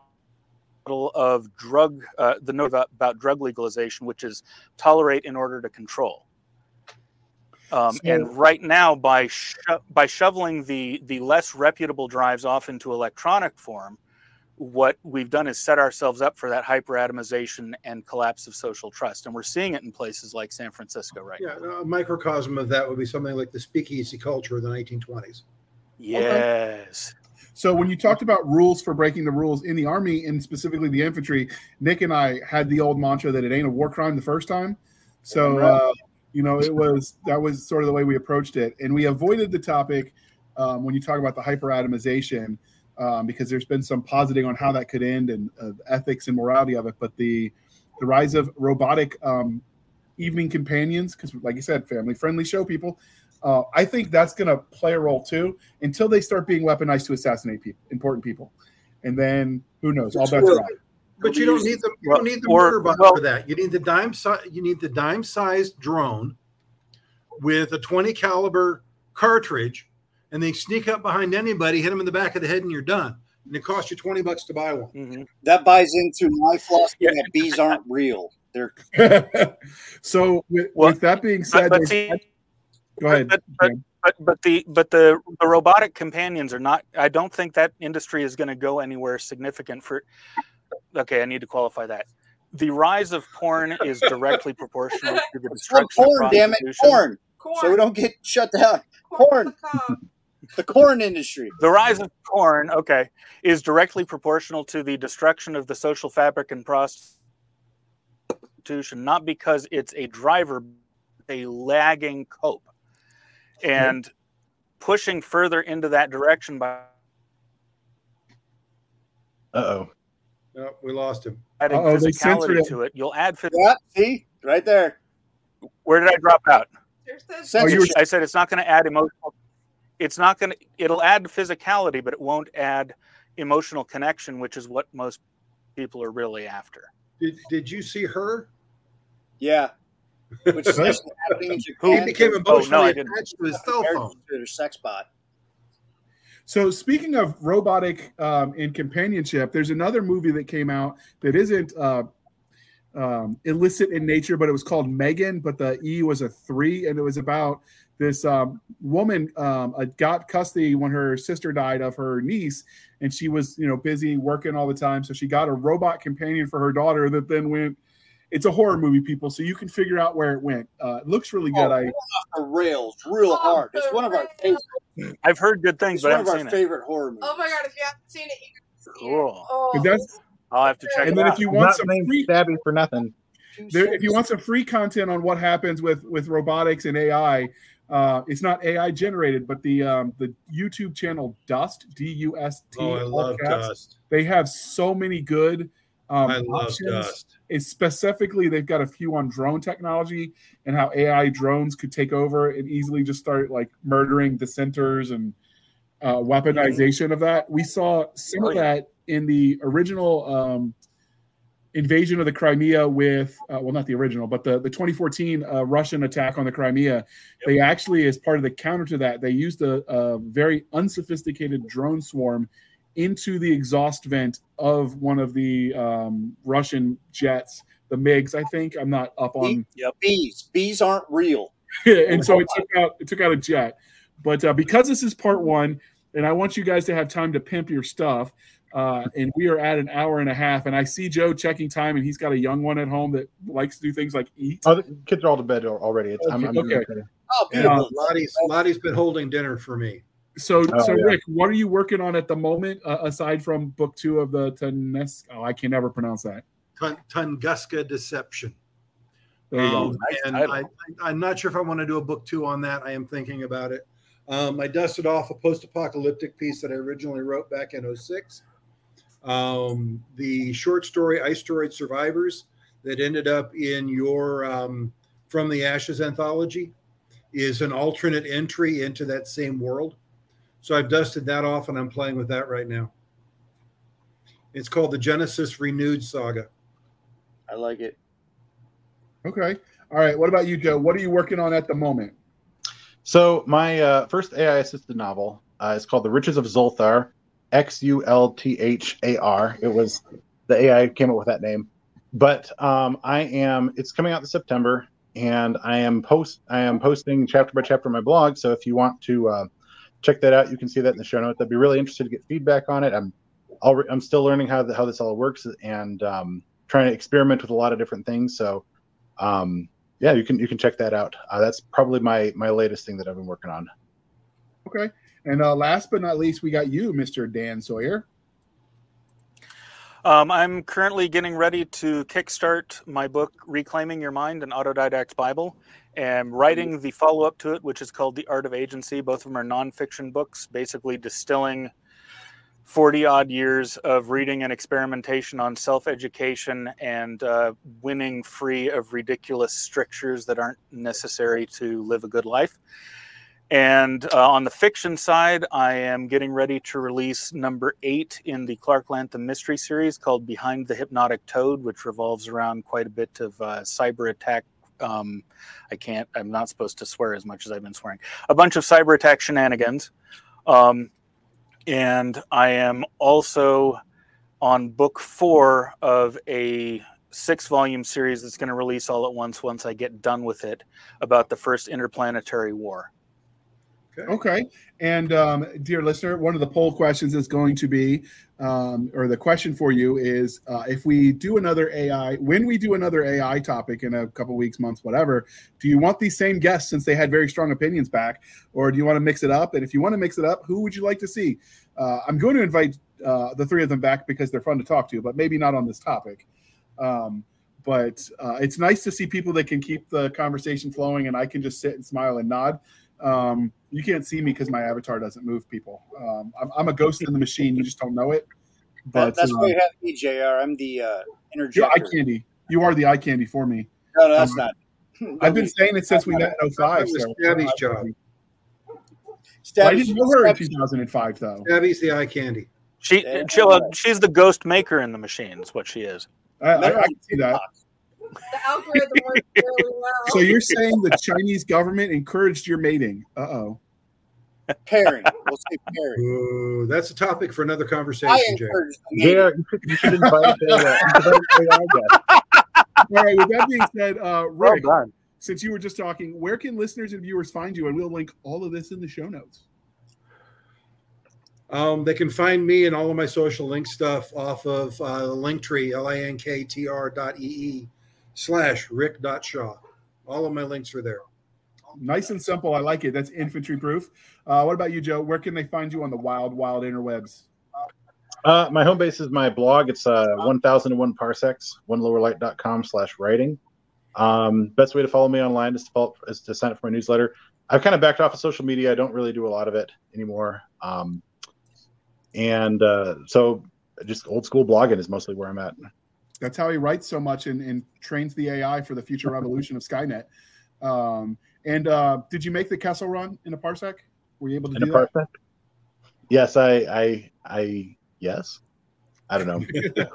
of drug uh, the note about drug legalization, which is tolerate in order to control. Um, so, and right now, by sho- by shoveling the the less reputable drives off into electronic form, what we've done is set ourselves up for that hyperatomization and collapse of social trust, and we're seeing it in places like San Francisco right yeah, now. a microcosm of that would be something like the speakeasy culture of the 1920s. Yes. Okay. So when you talked about rules for breaking the rules in the army and specifically the infantry, Nick and I had the old mantra that it ain't a war crime the first time. So uh, you know, it was that was sort of the way we approached it, and we avoided the topic um, when you talk about the hyperatomization um, because there's been some positing on how that could end and uh, ethics and morality of it. But the the rise of robotic um, evening companions, because like you said, family friendly show people. Uh, I think that's going to play a role too until they start being weaponized to assassinate people, important people, and then who knows? All bets are off. But you don't need the you don't need the or, motor button well, for that. You need the dime si- you need the dime sized drone with a 20 caliber cartridge, and they sneak up behind anybody, hit them in the back of the head, and you're done. And it costs you 20 bucks to buy one. Mm-hmm. That buys into my philosophy yeah. that bees aren't real. They're so with, well, with, that being said, but, but see, go ahead. But, but, but, but the but the the robotic companions are not. I don't think that industry is going to go anywhere significant for okay, I need to qualify that. The rise of porn is directly proportional to the destruction porn, of damn it, porn. porn. So we don't get shut down. Porn. the corn industry. The rise of porn, okay, is directly proportional to the destruction of the social fabric and prostitution, not because it's a driver, a lagging cope. And mm-hmm. pushing further into that direction by uh oh. No, we lost him. Adding Uh-oh, physicality to it. You'll add physicality. Yeah, see, right there. Where did I drop out? The- Oh, I said it's not going to add emotional. It's not going to. It'll add physicality, but it won't add emotional connection, which is what most people are really after. Did Did you see her? Yeah. Which is happening in Japan. He became emotionally oh, no, attached to his cell phone. To their sex bot. So speaking of robotic um, in companionship, there's another movie that came out that isn't uh, um, illicit in nature, but it was called Megan, but the E was a three, and it was about this um, woman um, got custody when her sister died of her niece, and she was you know busy working all the time, so she got a robot companion for her daughter that then went it's a horror movie, people, so you can figure out where it went. Uh, it looks really good. Oh, I off the rails, real oh, hard. It's one of our favorite. I've heard good things, but I haven't seen it. favorite horror movies. Oh my god! If you haven't seen it, you can cool. Oh. That's, I'll have to check. And then out. if you want Not some free stabby for nothing, there, if you want some free content on what happens with with robotics and AI, uh, it's not AI generated, but the um, the YouTube channel Dust D U S T. Oh, I love Dust. They have so many good um, I love options. Dust. It's specifically, they've got a few on drone technology and how AI drones could take over and easily just start like murdering dissenters and uh, weaponization of that. We saw some of that in the original um, invasion of the Crimea with, uh, well, not the original, but the, the 2014 uh, Russian attack on the Crimea. Yep. They actually, as part of the counter to that, they used a, a very unsophisticated drone swarm into the exhaust vent of one of the um, Russian jets, the MiGs. I think I'm not up on. Yep. Bees, bees aren't real. and so it took out it took out a jet. But uh, because this is part one, and I want you guys to have time to pimp your stuff, Uh, and we are at an hour and a half. And I see Joe checking time, and he's got a young one at home that likes to do things like eat. Oh, kids are all to bed already. It's, I'm, I'm Okay. Oh, beautiful. uh, Lottie's Lottie's been holding dinner for me. So, Oh, so yeah. Rick, what are you working on at the moment, uh, aside from book two of the Tunes? Oh, I can never pronounce that. Tun- Tunguska Deception. There you go. Um, Nice and title. I, I'm not sure if I want to do a book two on that. I am thinking about it. Um, I dusted off a post-apocalyptic piece that I originally wrote back in 06. Um, the short story Iceroid Survivors that ended up in your um, From the Ashes anthology is an alternate entry into that same world. So I've dusted that off and I'm playing with that right now. It's called the Genesis Renewed Saga. I like it. Okay. All right. What about you, Joe? What are you working on at the moment? So my uh, first AI assisted novel uh, is called The Riches of Xulthar, X U L T H A R. It was the AI came up with that name, but um, I am. It's coming out in September, and I am post. I am posting chapter by chapter on my blog. So if you want to uh, check that out, you can see that in the show notes. I'd be really interested to get feedback on it. I'm. alre- I'm still learning how the, how this all works and um, trying to experiment with a lot of different things. So. Um, yeah, you can you can check that out. Uh, that's probably my my latest thing that I've been working on. Okay. And uh, last but not least, we got you, Mr. Dan Sawyer. Um, I'm currently getting ready to kickstart my book, Reclaiming Your Mind, an Autodidact Bible, and writing the follow up to it, which is called The Art of Agency. Both of them are nonfiction books, basically distilling 40 odd years of reading and experimentation on self education and uh, winning free of ridiculous strictures that aren't necessary to live a good life. And uh, on the fiction side, I am getting ready to release number eight in the Clark Lantham mystery series called Behind the Hypnotic Toad, which revolves around quite a bit of uh, cyber attack. Um, I can't, I'm not supposed to swear as much as I've been swearing. A bunch of cyber attack shenanigans. Um, and I am also on book four of a six volume series that's going to release all at once once I get done with it about the first interplanetary war. Okay. And um, dear listener, one of the poll questions is going to be, um, or the question for you is, uh, if we do another AI, when we do another AI topic in a couple weeks, months, whatever, do you want these same guests since they had very strong opinions back, or do you want to mix it up? And if you want to mix it up, who would you like to see? Uh, I'm going to invite uh, the three of them back because they're fun to talk to, but maybe not on this topic. Um, but uh, it's nice to see people that can keep the conversation flowing, and I can just sit and smile and nod. Um, you can't see me because my avatar doesn't move. People, um, I'm, I'm a ghost in the machine. You just don't know it. That, But that's uh, why you have me, JR. I'm the uh, you're eye candy. You are the eye candy for me. No, no, that's Um, not. I've been saying it since we met in 05. That was So. Stabby's job. I Stabby- didn't know her in 2005 though. Abby's the eye candy. She, Yeah. she well, she's the ghost maker in the machine. Is what she is. I, I, I can see that. The algorithm works really well. So you're saying the Chinese government encouraged your mating? Uh oh. Pairing. We'll say pairing. Ooh, that's a topic for another conversation, Jay. encourage the mating. JR, you should, you should invite a, invite an AI. All right. With that being said, uh, Rick, done. since you were just talking, where can listeners and viewers find you? And we'll link all of this in the show notes. Um, they can find me and all of my social link stuff off of uh, the link tree, L-I-N-K-T-R dot E-E slash Rick dot Shaw. All of my links are there. Nice and simple. I like it. That's infantry proof. Uh, what about you, Joe? Where can they find you on the wild, wild interwebs? Uh, my home base is my blog. It's uh, 1001 parsecs, onelowerlight.com slash writing. Um, best way to follow me online is to, follow, is to sign up for my newsletter. I've kind of backed off of social media. I don't really do a lot of it anymore. Um, and uh, so just old school blogging is mostly where I'm at. That's how he writes so much and, and trains the AI for the future revolution of Skynet. Um, and uh, did you make the Kessel run in a parsec? Were you able to In a do that? parsec? Yes, I, I, I, yes. I don't know.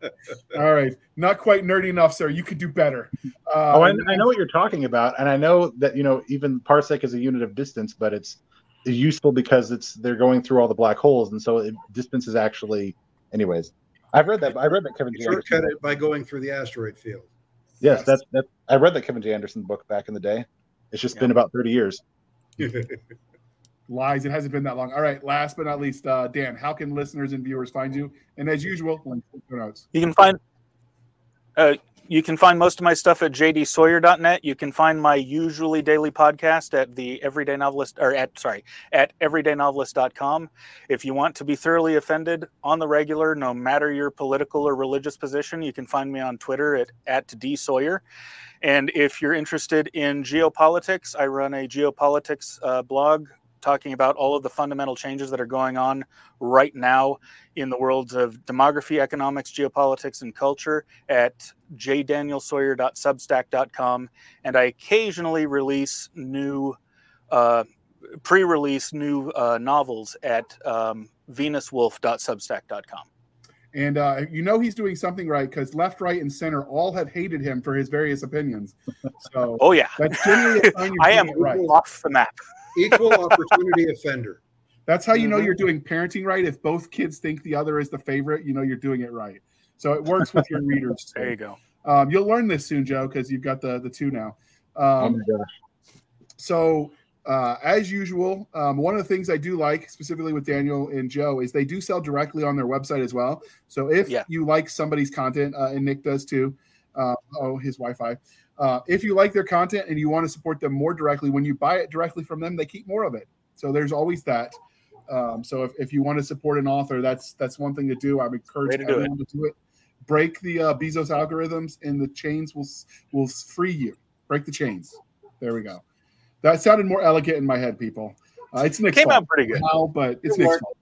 All right, not quite nerdy enough, sir. You could do better. Uh, Oh, I, I know what you're talking about, and I know that you know even parsec is a unit of distance, but it's useful because it's they're going through all the black holes, and so it, distance is actually, anyways. I've read that. I read that Kevin G. Shortcut Anderson. it by going through the asteroid field. Yes, that's that. I read that Kevin J. Anderson book back in the day. It's just been about thirty years. Lies. It hasn't been that long. All right. Last but not least, uh, Dan, how can listeners and viewers find you? And as usual, links in notes. You can find uh, you can find most of my stuff at jdsawyer.net. You can find my usually daily podcast at the Everyday Novelist or at sorry at everydaynovelist.com. If you want to be thoroughly offended on the regular, no matter your political or religious position, you can find me on Twitter at at dsawyer. And if you're interested in geopolitics, I run a geopolitics uh, blog talking about all of the fundamental changes that are going on right now in the worlds of demography, economics, geopolitics, and culture at jdanielsawyer.substack.com. And I occasionally release new, uh, pre release new uh, novels at um, venuswolf.substack.com. And uh, you know he's doing something right because left, right, and center all have hated him for his various opinions. So, oh yeah, that's generally a sign you're I am right. off the map. Equal opportunity offender. That's how you know Mhm. you're doing parenting right. If both kids think the other is the favorite, you know you're doing it right. So it works with your readers. too. There you go. Um, you'll learn this soon, Joe, because you've got the the two now. Oh Um, my so uh, as usual, um, one of the things I do like specifically with Daniel and Joe is they do sell directly on their website as well. So if Yeah. you like somebody's content, uh, and Nick does too, uh, oh his Wi-Fi. Uh, if you like their content and you want to support them more directly, when you buy it directly from them, they keep more of it. So there's always that. Um, so if, if you want to support an author, that's that's one thing to do. I would encourage Way to it. everyone to do it. Break the uh, Bezos algorithms, and the chains will will free you. Break the chains. There we go. That sounded more elegant in my head, people. Uh, it's Nick's Came fault out pretty good. now, but it's Good Nick's fault.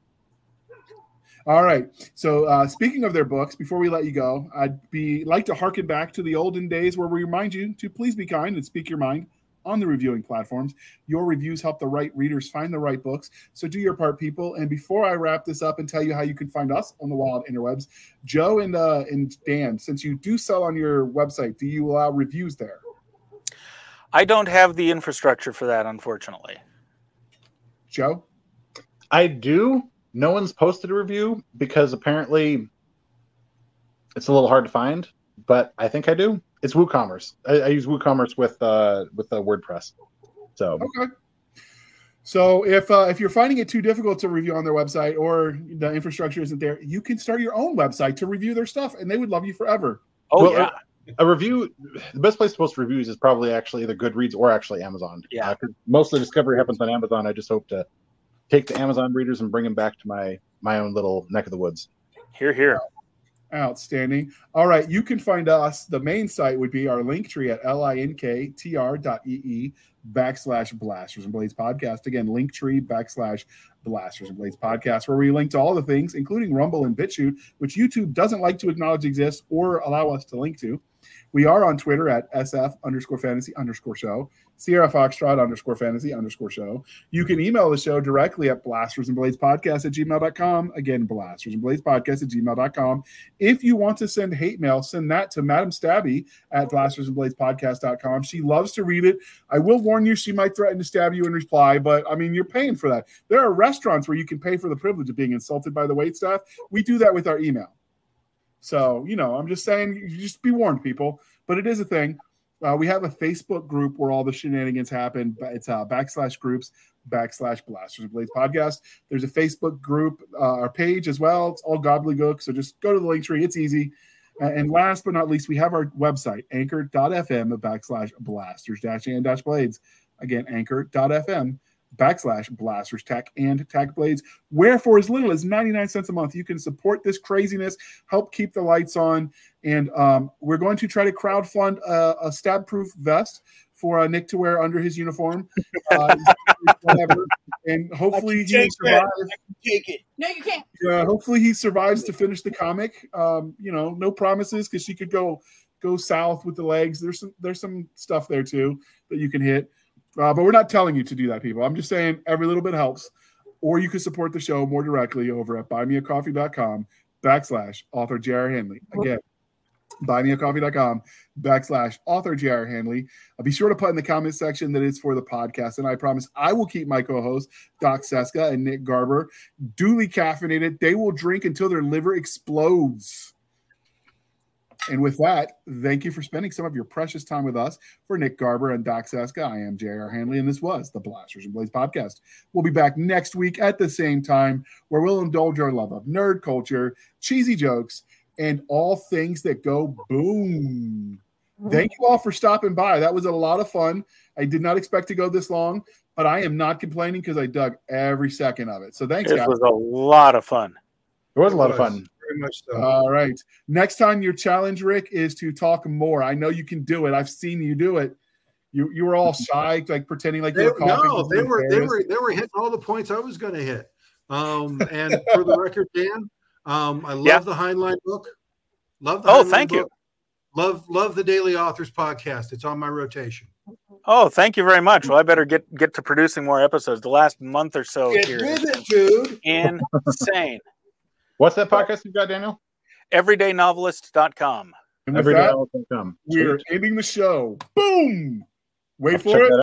All right. So uh, speaking of their books, before we let you go, I'd be like to harken back to the olden days where we remind you to please be kind and speak your mind on the reviewing platforms. Your reviews help the right readers find the right books. So do your part, people. And before I wrap this up and tell you how you can find us on the wild interwebs, Joe and uh, and Dan, since you do sell on your website, do you allow reviews there? I don't have the infrastructure for that, unfortunately. Joe? I do. No one's posted a review because apparently it's a little hard to find, but I think I do. It's WooCommerce. I, I use WooCommerce with uh with uh, WordPress. So Okay. So if uh, if you're finding it too difficult to review on their website or the infrastructure isn't there, you can start your own website to review their stuff, and they would love you forever. Oh Well, yeah, a review, the best place to post reviews is probably actually either Goodreads or actually Amazon. Yeah. Uh, 'cause most of the discovery happens on Amazon. I just hope to take the Amazon readers and bring them back to my my own little neck of the woods. here, here. Outstanding. All right, you can find us. The main site would be our link tree at linktr dot ee backslash blasters and blades podcast. Again, link tree backslash blasters and blades podcast, where we link to all the things, including Rumble and BitChute, which YouTube doesn't like to acknowledge exists or allow us to link to. We are on Twitter at SF underscore fantasy underscore show, Sierra Foxtrot underscore fantasy underscore show. You can email the show directly at blasters and blades podcast at gmail.com. Again, blasters and blades podcast at gmail.com. If you want to send hate mail, send that to Madam Stabby at blastersandbladespodcast.com. She loves to read it. I will warn you, she might threaten to stab you in reply, but I mean, you're paying for that. There are restaurants where you can pay for the privilege of being insulted by the wait staff. We do that with our email. So, you know, I'm just saying, just be warned, people. But it is a thing. Uh, we have a Facebook group where all the shenanigans happen. but It's uh, backslash groups backslash blasters and blades podcast. There's a Facebook group, uh, our page as well. It's all gobbledygook. So just go to the link tree. It's easy. And last but not least, we have our website, anchor.fm backslash blasters dash and dash blades. Again, anchor.fm backslash blasters tech and tech blades where for as little as 99 cents a month you can support this craziness help keep the lights on and um, we're going to try to crowd fund a, a stab proof vest for uh, nick to wear under his uniform uh, whatever and hopefully he take that. survives Take it. No, you can't. yeah, hopefully he survives to finish the comic. Um, you know, no promises because she could go go south with the legs. There's some there's some stuff there too that you can hit. Uh, but we're not telling you to do that, people. I'm just saying every little bit helps. Or you can support the show more directly over at buymeacoffee.com backslash author J.R. Handley. Again, buymeacoffee.com backslash author J.R. Handley. Uh, be sure to put in the comment section that it's for the podcast. And I promise I will keep my co-hosts, Doc Cisca and Nick Garber, duly caffeinated. They will drink until their liver explodes. And with that, thank you for spending some of your precious time with us. For Nick Garber and Doc Cisca, I am J.R. Handley, and this was the Blasters and Blades podcast. We'll be back next week at the same time where we'll indulge our love of nerd culture, cheesy jokes, and all things that go boom. Thank you all for stopping by. That was a lot of fun. I did not expect to go this long, but I am not complaining because I dug every second of it. So thanks, It guys. was a lot of fun. It was a lot of fun. Very much so. All right. Next time your challenge, Rick, is to talk more. I know you can do it. I've seen you do it. You you were all shy, like pretending like They, you were coughing. no, they were they were they were hitting all the points I was going to hit. Um, and for the record, Dan, um, I love Yeah. the Heinlein book. Love the Oh, Heinlein thank you. Love love the Daily Authors podcast. It's on my rotation. Oh, thank you very much. Well, I better get get to producing more episodes. The last month or so Get here with it, dude. insane. What's that podcast you got, Daniel? Everydaynovelist.com. And with Every day that, I'll we're ending the show. Boom. Wait I'll for it. that